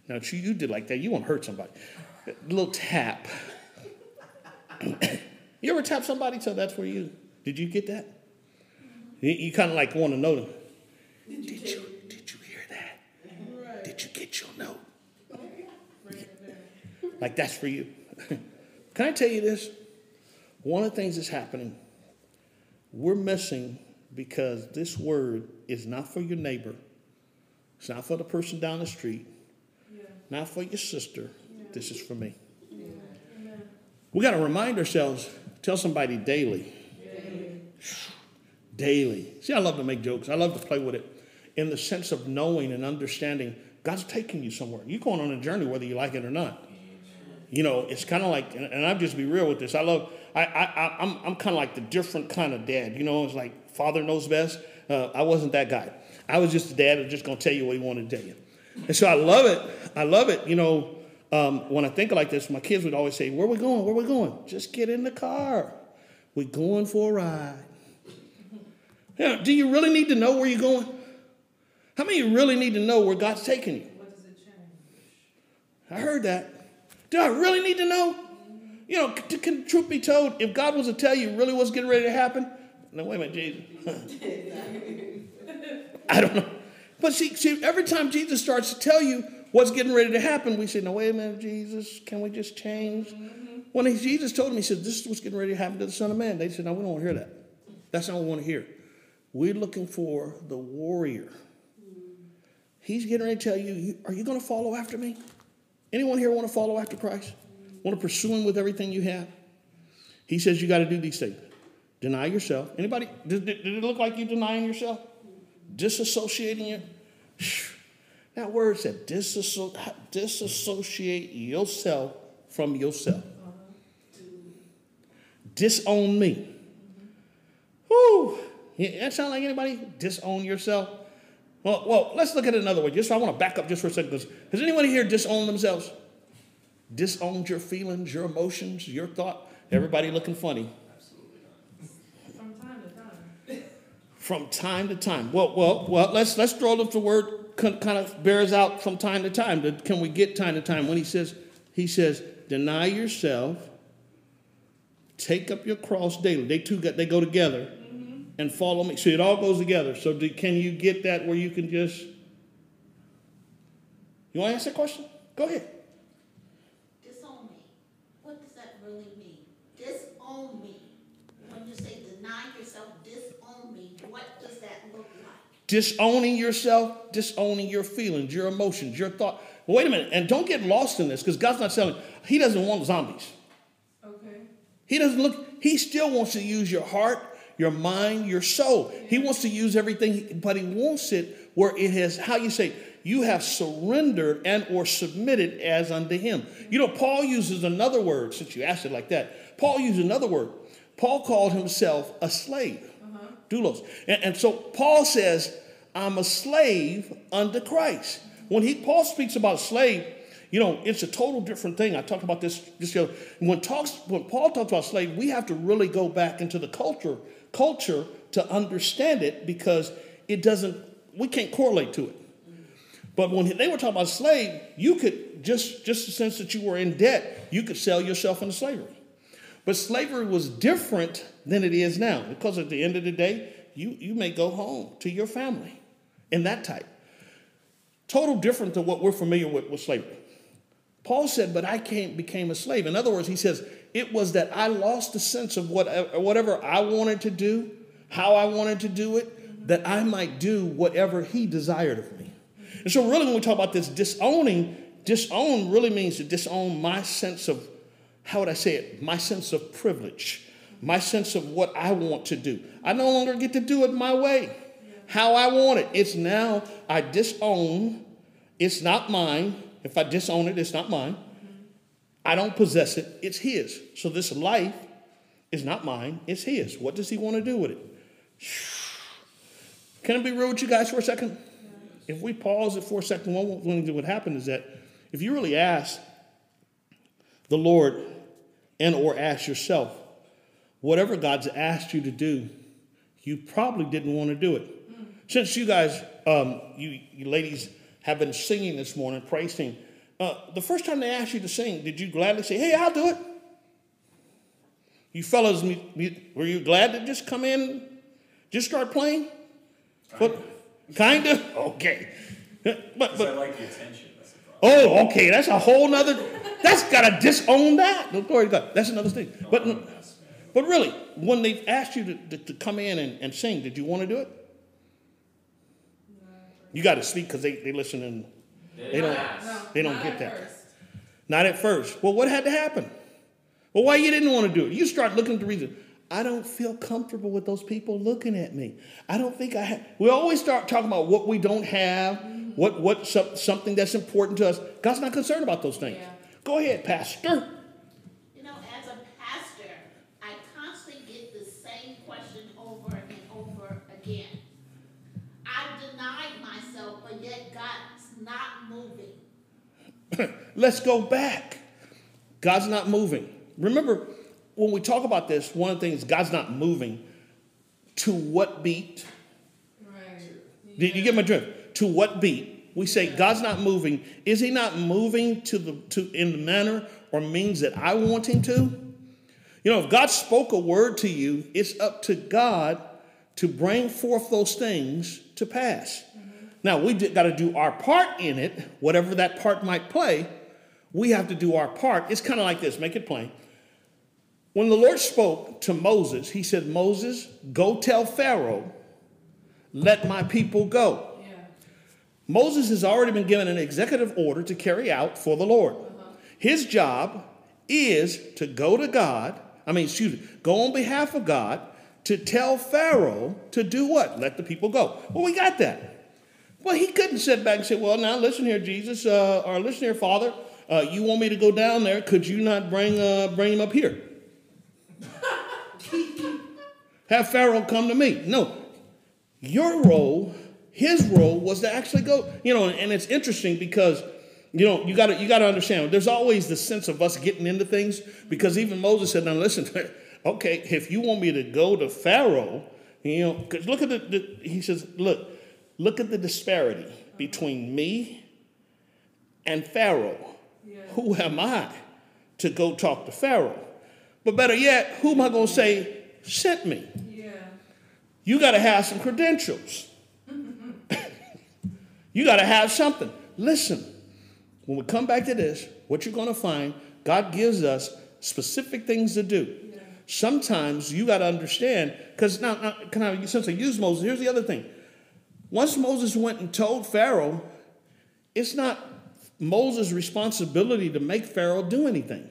Now, if you did like that, you won't hurt somebody. A little tap. you ever tap somebody so that's for you? Did you get that? You, you kind of like want to know them. Did you, did you hear that? Did you get your note? Like that's for you. Can I tell you this? One of the things that's happening, we're missing because this word is not for your neighbor. It's not for the person down the street. Yeah. Not for your sister. Yeah. This is for me. Yeah. We got to remind ourselves, tell somebody daily. Daily. daily. See, I love to make jokes. I love to play with it in the sense of knowing and understanding God's taking you somewhere. You're going on a journey whether you like it or not. You know, it's kind of like, and I'll just be real with this. I love, I, I, I'm, I'm kind of like the different kind of dad. You know, it's like father knows best. Uh, I wasn't that guy. I was just a dad who's just going to tell you what he wanted to tell you. And so I love it. I love it. You know, um, when I think like this, my kids would always say, Where we going? Where we going? Just get in the car. We're going for a ride. Know, do you really need to know where you're going? How many of you really need to know where God's taking you? What does it change? I heard that. Do I really need to know? You know, to, can truth be told, if God was to tell you really what's getting ready to happen, no, wait a minute, Jesus. I don't know. But see, see, every time Jesus starts to tell you what's getting ready to happen, we say, no, wait a minute, Jesus, can we just change? Mm-hmm. When he, Jesus told him, he said, this is what's getting ready to happen to the Son of Man. They said, no, we don't want to hear that. That's not what we want to hear. We're looking for the warrior. He's getting ready to tell you, are you going to follow after me? Anyone here want to follow after Christ? Want to pursue him with everything you have? He says you got to do these things. Deny yourself. Anybody, did, did, it look like you denying yourself? Disassociating it? That word said disasso- disassociate yourself from yourself. Disown me. Whoo! That sound like anybody? Disown yourself? Well, well, let's look at another way. Just I want to back up just for a second. Has anybody here disowned themselves? Disowned your feelings, your emotions, your thought? Everybody looking funny. From time to time. From time to time. Well, well, well. Let's let's draw up the word kind of bears out from time to time. Can we get time to time? When he says he says deny yourself, take up your cross daily. They two got they go together mm-hmm. and follow me. See, it all goes together. So, do, can you get that where you can just. You want to ask that question? Go ahead. Disown me. What does that really mean? Disown me. When you say deny yourself, disown me, what does that look like? Disowning yourself, disowning your feelings, your emotions, your thought. Wait a minute, and don't get lost in this because God's not telling. He doesn't want zombies. Okay. He doesn't look. He still wants to use your heart, your mind, your soul. He wants to use everything, but he wants it where it has, how you say, you have surrendered and or submitted as unto him. You know, Paul uses another word, since you asked it like that. Paul used another word. Paul called himself a slave. Doulos. And, and so Paul says, I'm a slave unto Christ. When he Paul speaks about slave, you know, it's a total different thing. I talked about this just the other. When talks when Paul talks about slave, we have to really go back into the culture culture to understand it because it doesn't, we can't correlate to it. But when they were talking about slave, you could, just, just the sense that you were in debt, you could sell yourself into slavery. But slavery was different than it is now because at the end of the day, you, you may go home to your family in that type. Total different than what we're familiar with with slavery. Paul said, but I came, became a slave. In other words, he says, it was that I lost the sense of what, whatever I wanted to do, how I wanted to do it, that I might do whatever he desired of me. And so, really, when we talk about this disowning, disown really means to disown my sense of, how would I say it, my sense of privilege, my sense of what I want to do. I no longer get to do it my way, how I want it. It's now I disown It's not mine. If I disown it, it's not mine. I don't possess it, it's His. So this life is not mine, it's His. What does He want to do with it? Can I be real with you guys for a second? If we pause it for a second, one thing that would happen is that if you really ask the Lord and or ask yourself, whatever God's asked you to do, you probably didn't want to do it. Since you guys, um, you, you ladies, have been singing this morning, praising, uh, the first time they asked you to sing, did you gladly say, "Hey, I'll do it"? You fellas, were you glad to just come in, just start playing? What? Kinda. Okay. But, but I like the attention. That's the problem. oh, okay. That's a whole nother. That's gotta disown that. No, glory to God. That's another thing. But but really, when they asked you to, to, to come in and, and sing, did you want to do it? You got to speak because they, they listen and they don't they don't get that. Not at first. Well, what had to happen? Well, why you didn't want to do it? You start looking at the reason. I don't feel comfortable with those people looking at me. I don't think I have. We always start talking about what we don't have, what what some, something that's important to us. God's not concerned about those things. Yeah. Go ahead, Pastor. You know, as a pastor, I constantly get the same question over and over again. I've denied myself, but yet God's not moving. Let's go back. God's not moving. Remember, when we talk about this, one of the things God's not moving to what beat? Right. Did you get my drift? To what beat? We say God's not moving. Is he not moving to the to in the manner or means that I want him to? You know, if God spoke a word to you, it's up to God to bring forth those things to pass. Now, we got to do our part in it, whatever that part might play. We have to do our part. It's kind of like this, make it plain. When the Lord spoke to Moses, he said, Moses, go tell Pharaoh, let my people go. Moses has already been given an executive order to carry out for the Lord. His job is to go to God, I mean, excuse me, go on behalf of God to tell Pharaoh to do what? Let the people go. Well, we got that. Well, he couldn't sit back and say, Well, now listen here, Jesus, uh, or listen here, Father, uh, you want me to go down there? Could you not bring, uh, bring him up here? Have Pharaoh come to me. No, your role, his role was to actually go, you know, and it's interesting because you know, you gotta you gotta understand, there's always the sense of us getting into things, because even Moses said, Now listen, okay, if you want me to go to Pharaoh, you know, because look at the, the he says, look, look at the disparity between me and Pharaoh. Who am I to go talk to Pharaoh? But better yet, who am I gonna say sent me? Yeah. You got to have some credentials. You got to have something. Listen, when we come back to this, what you're going to find, God gives us specific things to do. Sometimes you got to understand, because now, now, can I, since I use Moses, here's the other thing. Once Moses went and told Pharaoh, it's not Moses' responsibility to make Pharaoh do anything.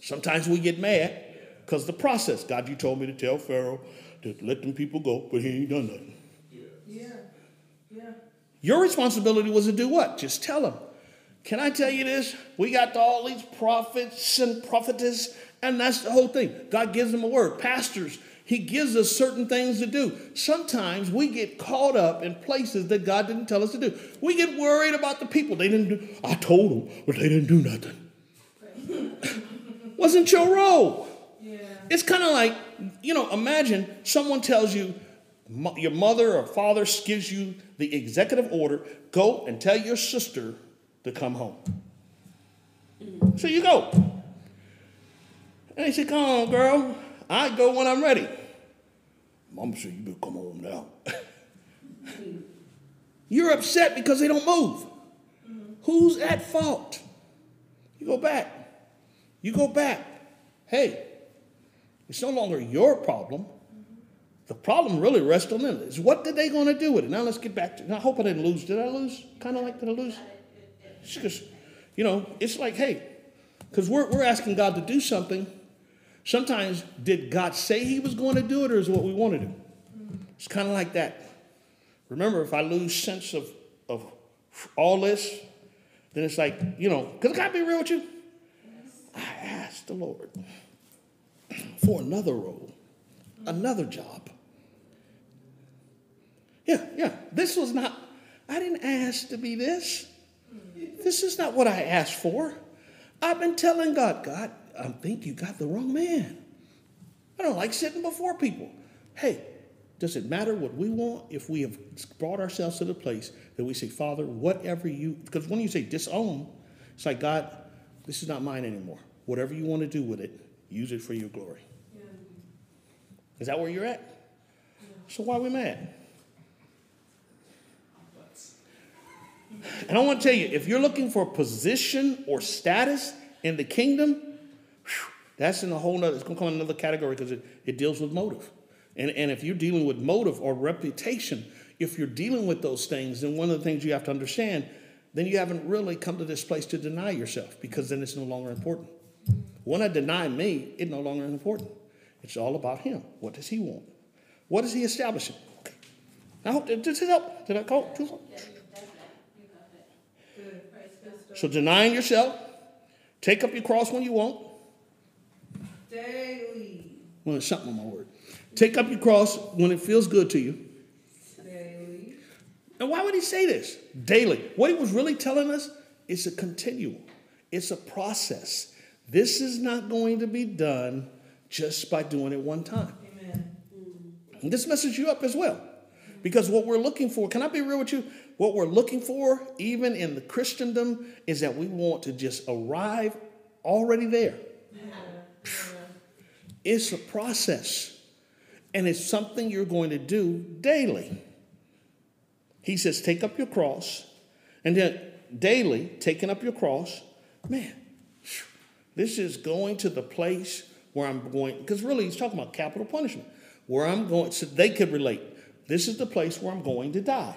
Sometimes we get mad because the process. God, you told me to tell Pharaoh to let them people go, but he ain't done nothing. Your responsibility was to do what? Just tell them. Can I tell you this? We got all these prophets and prophetess, and that's the whole thing. God gives them a word. Pastors, He gives us certain things to do. Sometimes we get caught up in places that God didn't tell us to do. We get worried about the people. They didn't do, I told them, but they didn't do nothing. Wasn't your role. Yeah. It's kind of like, you know, imagine someone tells you, your mother or father gives you the executive order, go and tell your sister to come home. So you go. And they say, come on, girl. I go when I'm ready. Mama said, you better come home now. You're upset because they don't move. Who's at fault? You go back. You go back. Hey, it's no longer your problem. The problem really rests on them. Is what did they going to do with it? Now let's get back to. I hope I didn't lose. Did I lose? Kind of like did I lose? Just, you know, it's like hey, because we're we're asking God to do something. Sometimes did God say He was going to do it, or is it what we want to do? It's kind of like that. Remember, if I lose sense of of all this, then it's like, you know, because to be real with you. I asked the Lord for another role, another job. Yeah, yeah. This was not, I didn't ask to be this. This is not what I asked for. I've been telling God, God, I think you got the wrong man. I don't like sitting before people. Hey, does it matter what we want if we have brought ourselves to the place that we say, Father, whatever you, because when you say disown, it's like, God, this is not mine anymore. Whatever you want to do with it, use it for your glory. Yeah. Is that where you're at? So why are we mad? And I want to tell you, if you're looking for position or status in the kingdom, whew, that's in a whole nother, it's going to come in another category because it, it deals with motive. And, and if you're dealing with motive or reputation, if you're dealing with those things, then one of the things you have to understand, then you haven't really come to this place to deny yourself because then it's no longer important. When I deny me, it's no longer important. It's all about him. What does he want? What is he establishing? Okay. I hope did this help. Did I call too far? Good. Praise good stuff. So denying yourself, take up your cross when you want. Daily. Well, there's something on my word. Take up your cross when it feels good to you. Daily. And why would he say this? Daily. What he was really telling us is a continuum. It's a process. This is not going to be done just by doing it one time. Amen. And this messes you up as well. Because what we're looking for, can I be real with you? What we're looking for, even in the Christendom, is that we want to just arrive already there. Mm-hmm. It's a process, and it's something you're going to do daily. He says, Take up your cross, and then daily, taking up your cross, man, this is going to the place where I'm going, because really he's talking about capital punishment, where I'm going, so they could relate. This is the place where I'm going to die.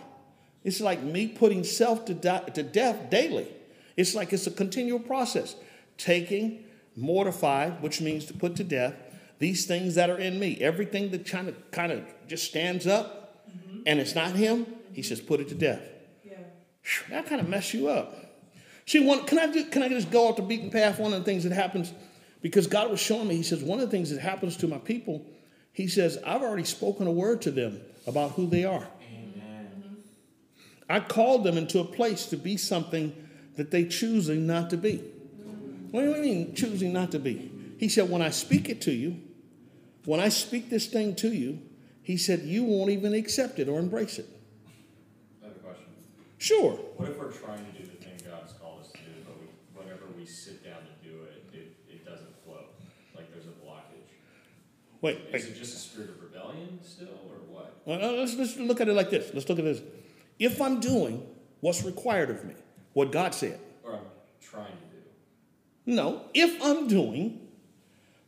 It's like me putting self to, die, to death daily. It's like it's a continual process. Taking, mortify, which means to put to death, these things that are in me. Everything that kind of kind of just stands up mm-hmm. and it's not him, he says, put it to death. Yeah. That kind of mess you up. See, one, can I do, can I just go off the beaten path? One of the things that happens, because God was showing me, He says, one of the things that happens to my people, He says, I've already spoken a word to them about who they are. I called them into a place to be something that they choosing not to be. What do you mean choosing not to be? He said, when I speak it to you, when I speak this thing to you, he said, you won't even accept it or embrace it. I have a question. Sure. What if we're trying to do the thing God's called us to do, but we, whenever we sit down to do it, it, it doesn't flow? Like there's a blockage. Wait, Is wait. it just a spirit of rebellion still, or what? Well, let's, let's look at it like this. Let's look at this. If I'm doing what's required of me, what God said, Or I'm trying to do? no, if I'm doing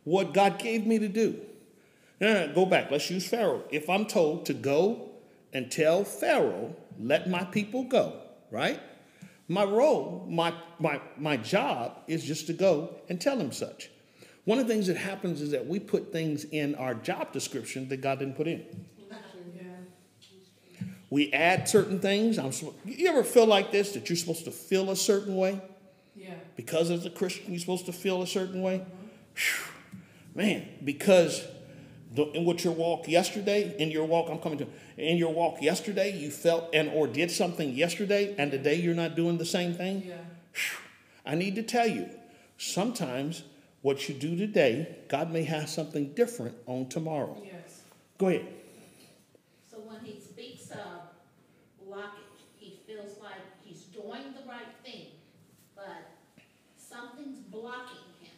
what God gave me to do, no, no, no, go back. Let's use Pharaoh. If I'm told to go and tell Pharaoh, let my people go, right? My role, my, my, my job is just to go and tell him such. One of the things that happens is that we put things in our job description that God didn't put in. We add certain things. I'm, you ever feel like this that you're supposed to feel a certain way? Yeah. Because as a Christian, you're supposed to feel a certain way? Phew. Man, because the, in what your walk yesterday, in your walk, I'm coming to, in your walk yesterday, you felt and or did something yesterday, and today you're not doing the same thing? Yeah. I need to tell you, sometimes what you do today, God may have something different on tomorrow. Yes. Go ahead. So when he speaks of blockage, he feels like he's doing the right thing, but something's blocking him.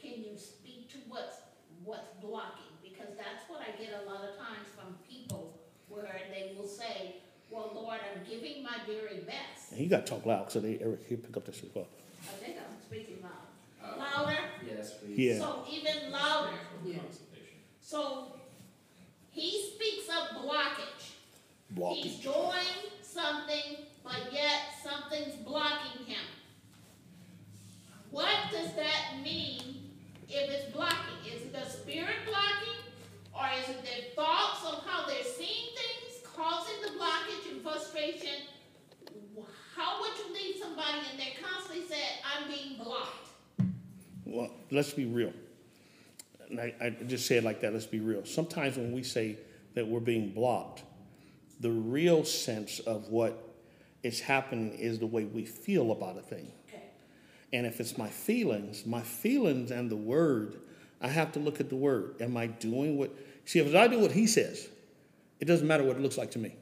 Can you speak to what's, what's blocking? Because that's what I get a lot of times from people where they will say, well, Lord, I'm giving my very best. And you got to talk loud so they Eric, you pick up this as well. I think I'm speaking loud. Louder? Yes, please. Yeah. So even louder. Yeah. So he speaks of blockage. He's Blockage. doing something, but yet something's blocking him. What does that mean if it's blocking? Is it the spirit blocking? Or is it their thoughts of how they're seeing things causing the blockage and frustration? How would you lead somebody and they're constantly said, I'm being blocked. Well, let's be real. And I, I just say it like that, let's be real. Sometimes when we say that we're being blocked, the real sense of what is happening is the way we feel about a thing. And if it's my feelings, my feelings and the word, I have to look at the word. Am I doing what? See, if I do what he says, it doesn't matter what it looks like to me.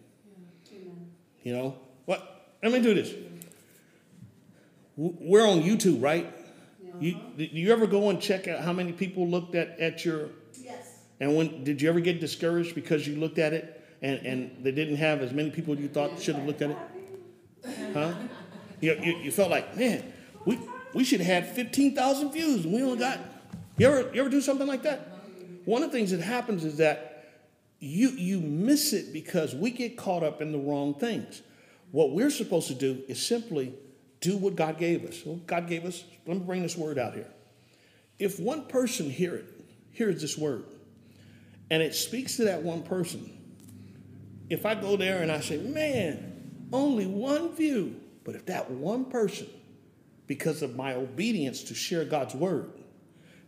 You know what? Let me do this. We're on YouTube, right? You, uh-huh. do you ever go and check out how many people looked at, at your Yes. and when did you ever get discouraged because you looked at it and, and they didn't have as many people you thought should have looked at it? Huh? You, you, you felt like, man, we, we should have had 15,000 views and we only got. You ever, you ever do something like that? One of the things that happens is that you, you miss it because we get caught up in the wrong things. What we're supposed to do is simply do what God gave us. Well, God gave us, let me bring this word out here. If one person hear it, hears this word, and it speaks to that one person, if I go there and I say, man, only one view, but if that one person, because of my obedience to share God's word,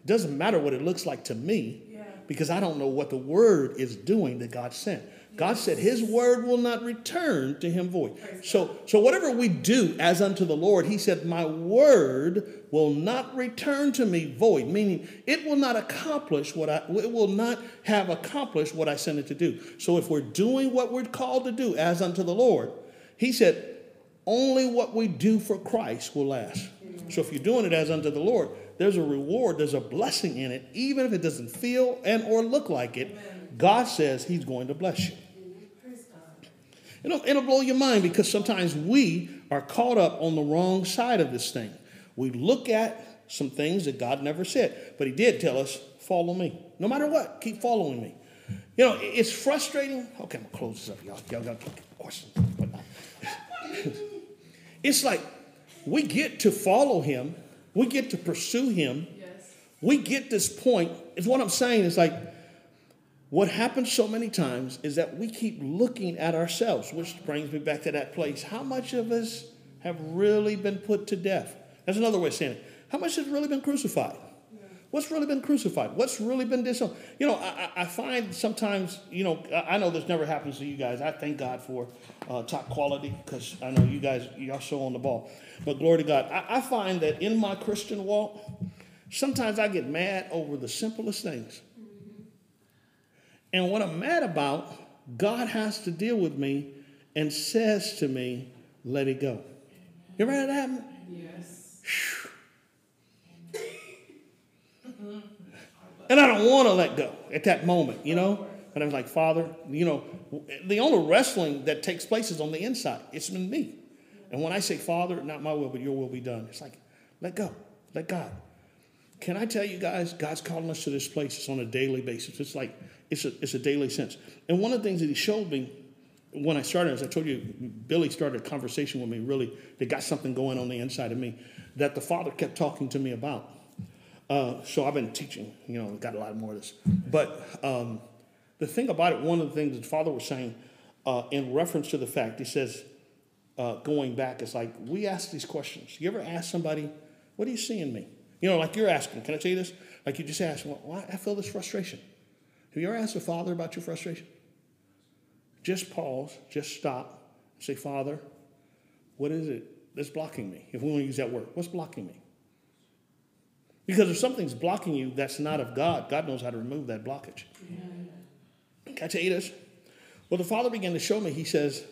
doesn't matter what it looks like to me, because I don't know what the word is doing that God sent. God said his word will not return to him void. So, so whatever we do as unto the Lord, he said, My word will not return to me void, meaning it will not accomplish what I it will not have accomplished what I sent it to do. So if we're doing what we're called to do as unto the Lord, he said, only what we do for Christ will last. So if you're doing it as unto the Lord, there's a reward, there's a blessing in it, even if it doesn't feel and or look like it. God says He's going to bless you. It'll, it'll blow your mind because sometimes we are caught up on the wrong side of this thing. We look at some things that God never said, but He did tell us, follow me. No matter what, keep following me. You know, it's frustrating. Okay, I'm gonna close this up, y'all. Y'all got questions, whatnot. It's like we get to follow Him, we get to pursue Him, Yes. we get this point. It's what I'm saying is like what happens so many times is that we keep looking at ourselves, which brings me back to that place. How much of us have really been put to death? That's another way of saying it. How much has really been crucified? What's really been crucified? What's really been disowned? You know, I, I find sometimes, you know, I I know this never happens to you guys. I thank God for uh, top quality because I know you guys, y'all so on the ball. But glory to God. I, I find that in my Christian walk, sometimes I get mad over the simplest things. And what I'm mad about, God has to deal with me and says to me, let it go. You ever had that happen? Yes. And I don't want to let go at that moment, you know? But I was like, Father, you know, the only wrestling that takes place is on the inside. It's in me. And when I say, Father, not my will, but your will be done, it's like, let go, let God. Can I tell you guys, God's calling us to this place. It's on a daily basis. It's like, it's a, it's a daily sense. And one of the things that he showed me when I started, as I told you, Billy started a conversation with me, really, they got something going on the inside of me that the Father kept talking to me about. Uh, so I've been teaching, you know, got a lot more of this. But um, the thing about it, one of the things that the Father was saying uh, in reference to the fact, he says, uh, going back, it's like we ask these questions. You ever ask somebody, what do you see in me? You know, like you're asking, can I tell you this? Like you just ask, well, why I feel this frustration. Have you ever asked the Father about your frustration? Just pause, just stop, and say, Father, what is it that's blocking me? If we want to use that word, what's blocking me? Because if something's blocking you that's not of God, God knows how to remove that blockage. Can I this? Well, the Father began to show me, he says,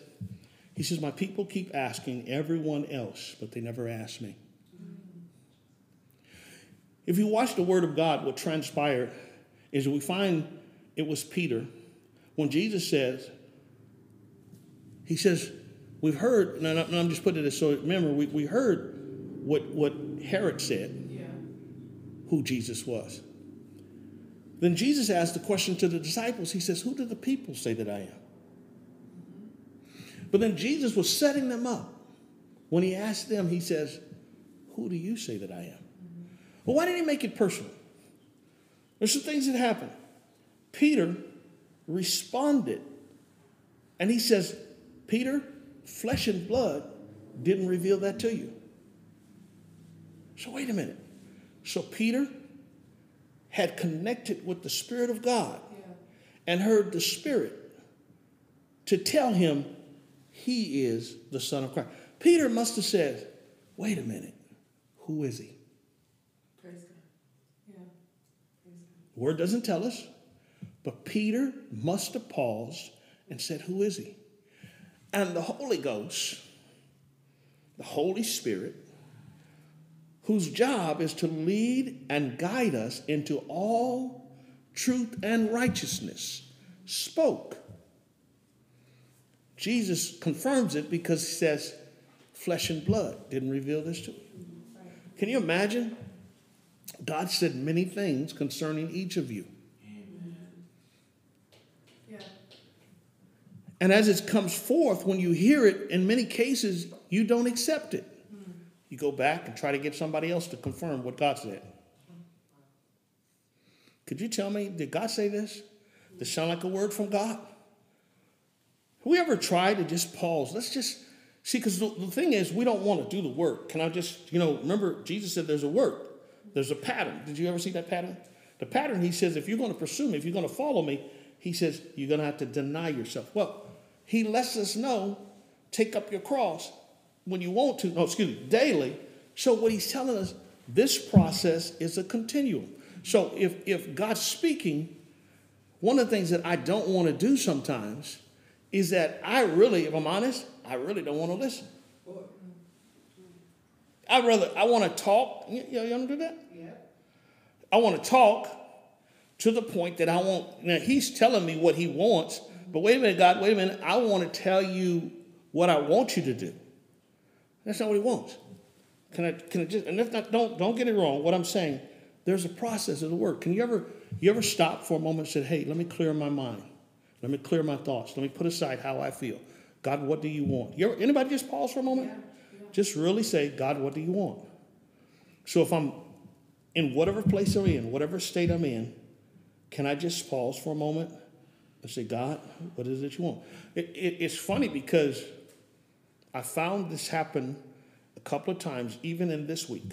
he says, My people keep asking everyone else, but they never ask me. If you watch the Word of God, what transpired is we find it was Peter. When Jesus says, He says, We've heard, and I'm I'm just putting it this so remember, we, we heard what, what Herod said, Yeah. who Jesus was. Then Jesus asked the question to the disciples. He says, Who do the people say that I am? But then Jesus was setting them up. When he asked them, he says, Who do you say that I am? Well, why didn't he make it personal? There's some things that happened. Peter responded, and he says, Peter, flesh and blood didn't reveal that to you. So, wait a minute. So, Peter had connected with the Spirit of God Yeah. and heard the Spirit to tell him he is the Son of Christ. Peter must have said, wait a minute, who is he? Praise God. Yeah. Praise The word doesn't tell us, but Peter must have paused and said, Who is he? And the Holy Ghost, the Holy Spirit, whose job is to lead and guide us into all truth and righteousness, spoke. Jesus confirms it because he says, Flesh and blood didn't reveal this to you. Can you imagine? God said many things concerning each of you. God. Yeah. And as it comes forth, when you hear it, in many cases, you don't accept it. You go back and try to get somebody else to confirm what God said. Could you tell me, did God say this? Does sound like a word from God? Have we ever tried to just pause? Let's just see, because the, the thing is, we don't want to do the work. Can I just, you know, remember Jesus said there's a work, there's a pattern. Did you ever see that pattern? The pattern, he says, if you're going to pursue me, if you're going to follow me, he says, you're going to have to deny yourself. Well, he lets us know take up your cross when you want to, no, excuse me, daily. So what he's telling us, this process is a continuum. So if, if God's speaking, one of the things that I don't want to do sometimes is that I really, if I'm honest, I really don't want to listen. I rather I want to talk. You, you you want to do that? Yeah. I want to talk to the point that I want. Now he's telling me what he wants, but wait a minute, God. Wait a minute. I want to tell you what I want you to do. That's not what he wants. Can I? Can I just? And if not, don't don't get it wrong. What I'm saying, there's a process of the work. Can you ever you ever stop for a moment and say, Hey, let me clear my mind. Let me clear my thoughts. Let me put aside how I feel. God, what do you want? You ever, anybody just pause for a moment? Just really say, God, what do you want? So if I'm in whatever place I'm in, whatever state I'm in, can I just pause for a moment and say, God, what is it you want? It, it, it's funny because I found this happen a couple of times, even in this week,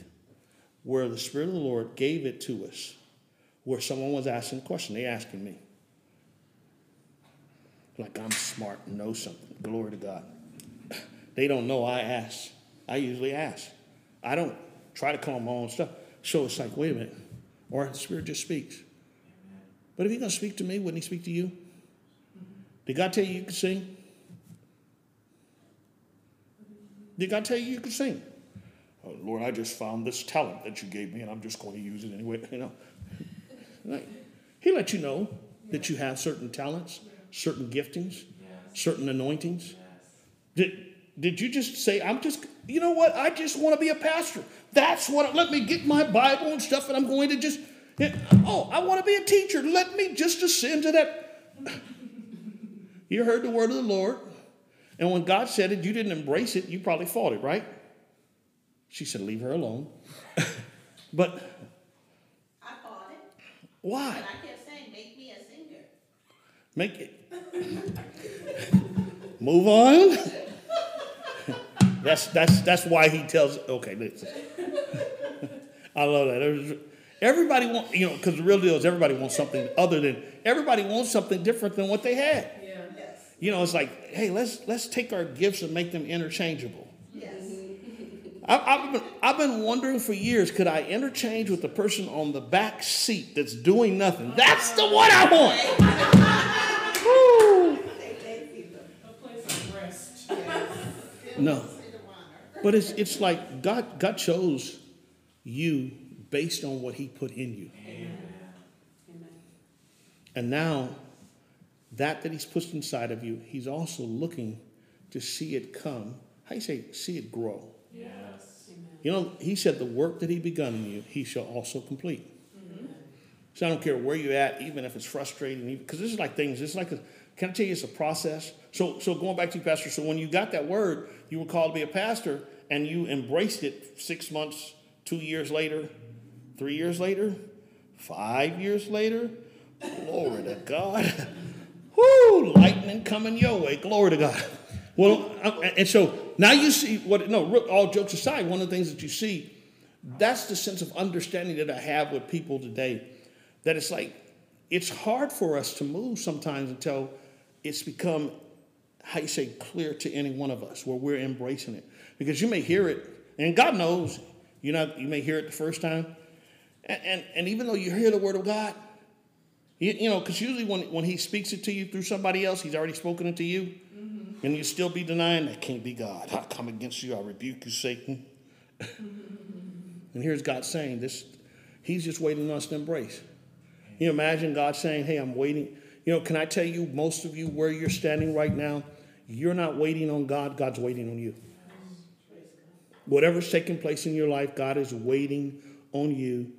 where the Spirit of the Lord gave it to us, where someone was asking a question. They asking me. Like I'm smart and know something. Glory to God. They don't know I ask. I usually ask. I don't try to come on my own stuff. So it's like, wait a minute. Or the Spirit just speaks. But if He's going to speak to me, wouldn't He speak to you? Did God tell you you could sing? Did God tell you you could sing? Oh, Lord, I just found this talent that you gave me, and I'm just going to use it anyway. You know, He let you know that you have certain talents, certain giftings, certain anointings. Did Did you just say, "I'm just"? You know what? I just want to be a pastor. That's what. Let me get my Bible and stuff, and I'm going to just. Oh, I want to be a teacher. Let me just ascend to that. You heard the word of the Lord. And when God said it, you didn't embrace it, you probably fought it, right? She said, Leave her alone. but I fought it, why? but I kept saying, make me a singer. Make it. Move on. that's, that's, that's why he tells, okay, listen. I love that. Everybody wants, you know, because the real deal is everybody wants something other than, everybody wants something different than what they had. You know, it's like, hey, let's let's take our gifts and make them interchangeable. yes. I, I've been I've been wondering for years, could I interchange with the person on the back seat that's doing nothing? That's the one I want. Woo. A place of rest. No, Seat of honor. but it's it's like God God chose you based on what He put in you, Amen. and now that that He's put inside of you, He's also looking to see it come. How you say see it grow? Yes. Amen. You know, he said, the work that he begun in you, he shall also complete. So I don't care where you're at, even if it's frustrating, because this is like things, it's like, a, can I tell you, it's a process. So, so going back to you, Pastor, so when you got that word, you were called to be a pastor, and you embraced it six months, two years later, three years later, five years later. Glory to God. Whoo, lightning coming your way. Glory to God. Well, and so now you see what, no, all jokes aside, one of the things that you see That's the sense of understanding that I have with people today. That it's like, it's hard for us to move sometimes until it's become, how you say, clear to any one of us where we're embracing it. Because you may hear it, and God knows, you know, you may hear it the first time. And, and, and even though you hear the word of God, you, you know, because usually when, when he speaks it to you through somebody else, he's already spoken it to you. Mm-hmm. And you still be denying, that can't be God. I come against you, I rebuke you, Satan. and here's God saying this, he's just waiting on us to embrace. You imagine God saying, Hey, I'm waiting. You know, can I tell you, most of you where you're standing right now, you're not waiting on God, God's waiting on you. Whatever's taking place in your life, God is waiting on you.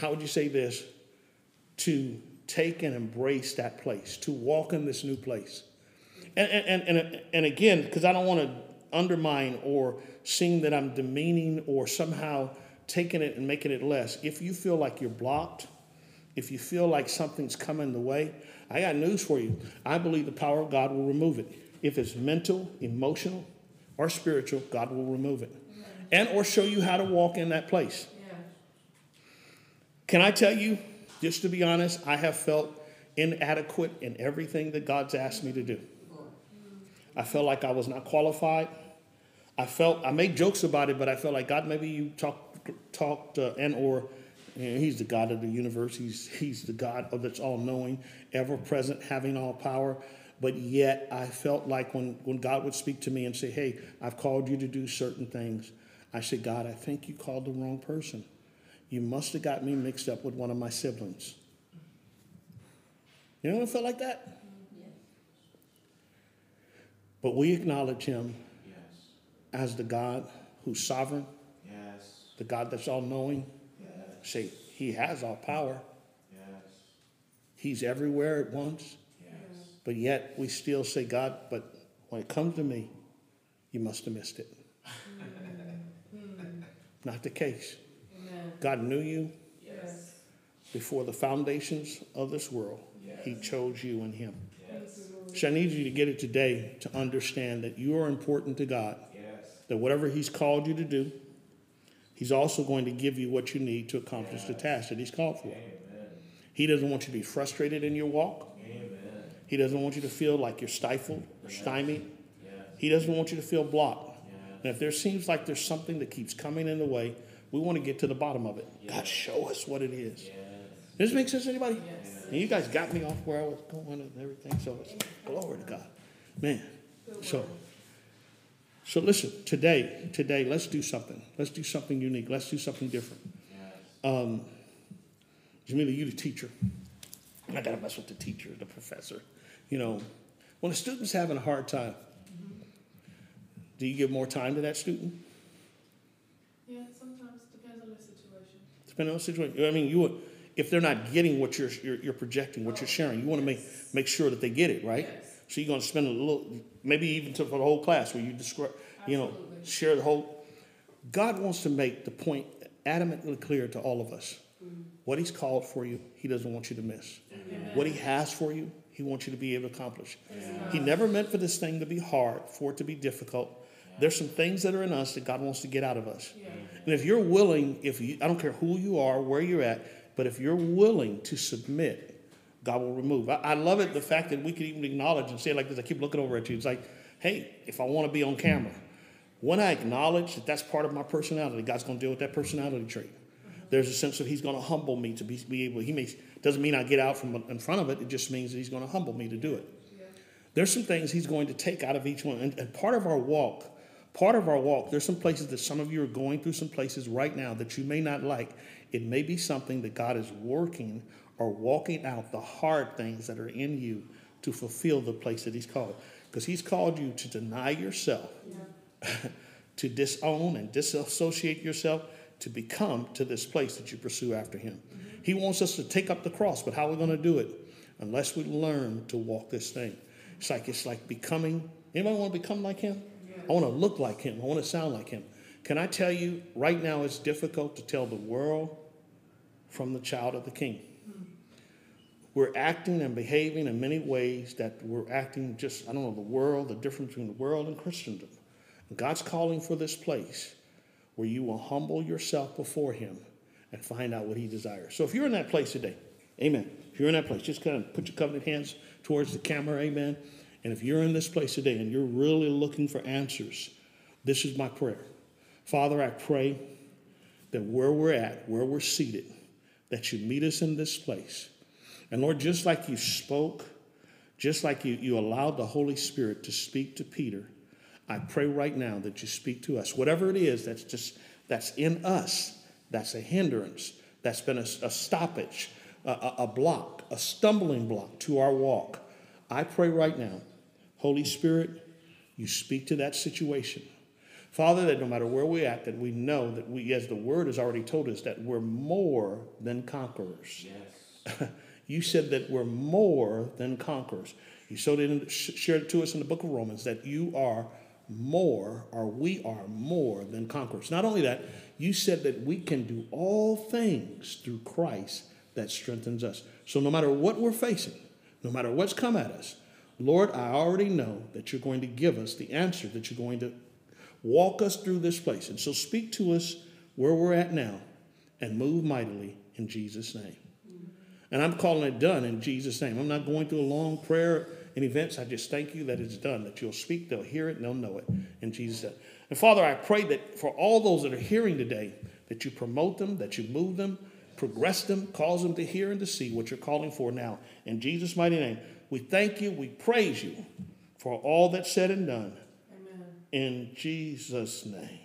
How would you say this? To take and embrace that place, to walk in this new place. And, and, and, and again, because I don't want to undermine or seem that I'm demeaning or somehow taking it and making it less. If you feel like you're blocked, if you feel like something's coming the way, I got news for you. I believe the power of God will remove it. If it's mental, emotional, or spiritual, God will remove it. And or show you how to walk in that place. Yeah. Can I tell you, just to be honest, I have felt inadequate in everything that God's asked me to do. I felt like I was not qualified. I felt I made jokes about it, but I felt like God, maybe you talked talked uh, and or He's the God of the universe. He's He's the God of that's all knowing, ever present, having all power. But yet I felt like when when God would speak to me and say, "Hey, I've called you to do certain things," I said, "God, I think you called the wrong person. You must have got me mixed up with one of my siblings." You I felt like that? But we acknowledge him Yes. as the God who's sovereign, Yes. the God that's all knowing. Yes. Say, he has all power. Yes. He's everywhere at once. Yes. But yet we still say, God, but when it comes to me, you must have missed it. Not the case. Amen. God knew you Yes. before the foundations of this world. He chose you and him. Yes. So I need you to get it today to understand that you are important to God. Yes. that whatever he's called you to do, he's also going to give you what you need to accomplish the task that he's called for. Amen. He doesn't want you to be frustrated in your walk. Amen. He doesn't want you to feel like you're stifled or stymied. Yes. He doesn't want you to feel blocked. Yes. And if there seems like there's something that keeps coming in the way, we want to get to the bottom of it. God, show us what it is. Yes. Does this make sense to anybody? Yes. And you guys got me off where I was going and everything. So it's glory to God. Man. So so listen, today, today, let's do something. Let's do something unique. Let's do something different. Yes. Um, Jamila, you the teacher. I gotta mess with the teacher, the professor. You know, when a student's having a hard time, do you give more time to that student? Yeah, sometimes depends on the situation. Depending on the situation. I mean, you would, if they're not getting what you're, you're, you're projecting, what you're sharing, you want to make make sure that they get it, right? So you're going to spend a little, maybe even to, for the whole class, where you describe, you know, Absolutely. share the whole. God wants to make the point adamantly clear to all of us. Mm-hmm. What He's called for you, He doesn't want you to miss. What He has for you, He wants you to be able to accomplish. He never meant for this thing to be hard, for it to be difficult. There's some things that are in us that God wants to get out of us. Yeah. And if you're willing, if you, I don't care who you are, where you're at, but if you're willing to submit, God will remove. I, I love it, the fact that we can even acknowledge and say it like this. I keep looking over at you. It's like, hey, if I want to be on camera, when I acknowledge that that's part of my personality, God's going to deal with that personality trait. There's a sense that He's going to humble me to be, be able. He makes doesn't mean I get out from in front of it. It just means that He's going to humble me to do it. There's some things He's going to take out of each one, and, and part of our walk, part of our walk. There's some places that some of you are going through. Some places right now that you may not like. It may be something that God is working or walking out the hard things that are in you to fulfill the place that He's called. Because He's called you to deny yourself, to disown and disassociate yourself, to become to this place that you pursue after Him. Mm-hmm. He wants us to take up the cross, but how are we going to do it? Unless we learn to walk this thing. It's like it's like becoming. Anybody want to become like Him? I want to look like Him. I want to sound like Him. Can I tell you, right now it's difficult to tell the world from the child of the King. We're acting and behaving in many ways that we're acting just, I don't know, the world, the difference between the world and Christendom. God's calling for this place where you will humble yourself before Him and find out what He desires. So if you're in that place today, amen. If you're in that place, just kind of put your covenant hands towards the camera, amen. And if you're in this place today and you're really looking for answers, this is my prayer. Father, I pray that where we're at, where we're seated, that you meet us in this place. And Lord, just like you spoke, just like you, you allowed the Holy Spirit to speak to Peter, I pray right now that you speak to us. Whatever it is that's just that's in us, that's a hindrance, that's been a, a stoppage, a, a block, a stumbling block to our walk. I pray right now, Holy Spirit, you speak to that situation. Father, that no matter where we're at, that we know that we, as the word has already told us, that we're more than conquerors. Yes. you said that we're more than conquerors. You showed it, shared it to us in the book of Romans that you are more, or we are more than conquerors. Not only that, you said that we can do all things through Christ that strengthens us. So no matter what we're facing, no matter what's come at us, Lord, I already know that you're going to give us the answer, that you're going to walk us through this place. And so speak to us where we're at now and move mightily in Jesus' name. And I'm calling it done in Jesus' name. I'm not going through a long prayer and events. I just thank you that it's done, that you'll speak, they'll hear it, and they'll know it in Jesus' name. And Father, I pray that for all those that are hearing today, that you promote them, that you move them, progress them, cause them to hear and to see what you're calling for now. In Jesus' mighty name, we thank you, we praise you for all that's said and done. Amen. In Jesus' name.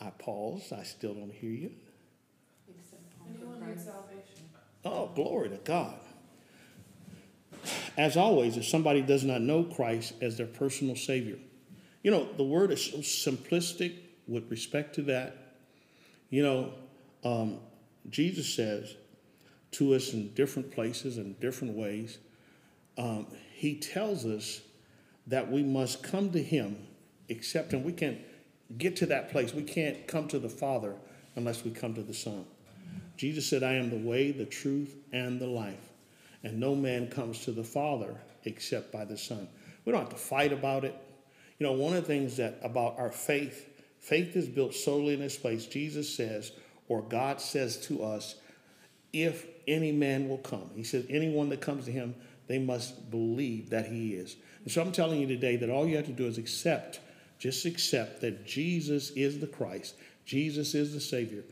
I pause. I still don't hear you. Anyone needs salvation. Oh, glory to God. As always, if somebody does not know Christ as their personal Savior, you know, the word is so simplistic with respect to that. You know, um, Jesus says to us in different places and different ways, um, He tells us that we must come to Him, accept Him. We can't get to that place. We can't come to the Father unless we come to the Son. Jesus said, I am the way, the truth, and the life. And no man comes to the Father except by the Son. We don't have to fight about it. You know, one of the things that about our faith, faith is built solely in this place. Jesus says, or God says to us, if any man will come. He says, anyone that comes to him, they must believe that he is. And so I'm telling you today that all you have to do is accept just accept that Jesus is the Christ, Jesus is the Savior.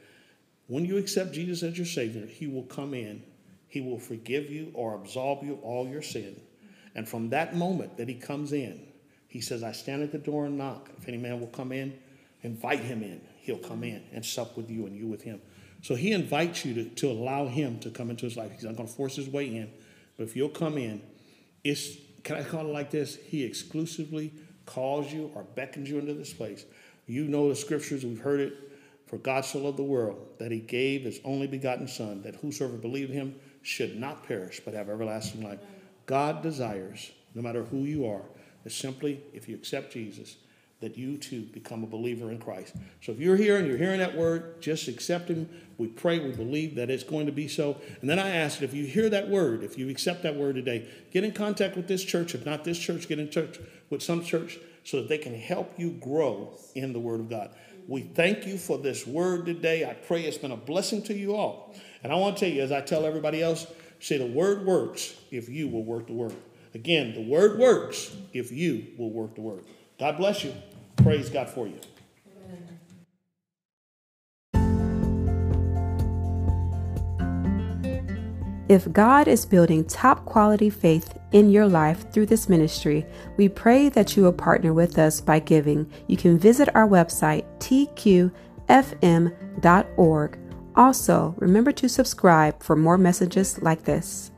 When you accept Jesus as your Savior, He will come in, He will forgive you or absolve you all your sin. And from that moment that He comes in, He says, I stand at the door and knock. If any man will come in, invite him in. He'll come in and sup with you and you with him. So he invites you to, to allow him to come into his life. He's not going to force his way in, but if you'll come in, it's, can I call it like this? He exclusively calls you or beckons you into this place, you know the scriptures, we've heard it. For God so loved the world that he gave his only begotten Son, that whosoever believed him should not perish but have everlasting life. God desires, no matter who you are, that simply, if you accept Jesus, that you too become a believer in Christ. So if you're here and you're hearing that word, just accept Him. We pray, we believe that it's going to be so. And then I ask that if you hear that word, if you accept that word today, get in contact with this church. If not this church, get in touch with some church so that they can help you grow in the Word of God. We thank you for this word today. I pray it's been a blessing to you all. And I want to tell you, as I tell everybody else, say the word works if you will work the word. Again, the word works if you will work the word. God bless you. Praise God for you. If God is building top quality faith in your life through this ministry, we pray that you will partner with us by giving. You can visit our website, tqfm.org. Also, remember to subscribe for more messages like this.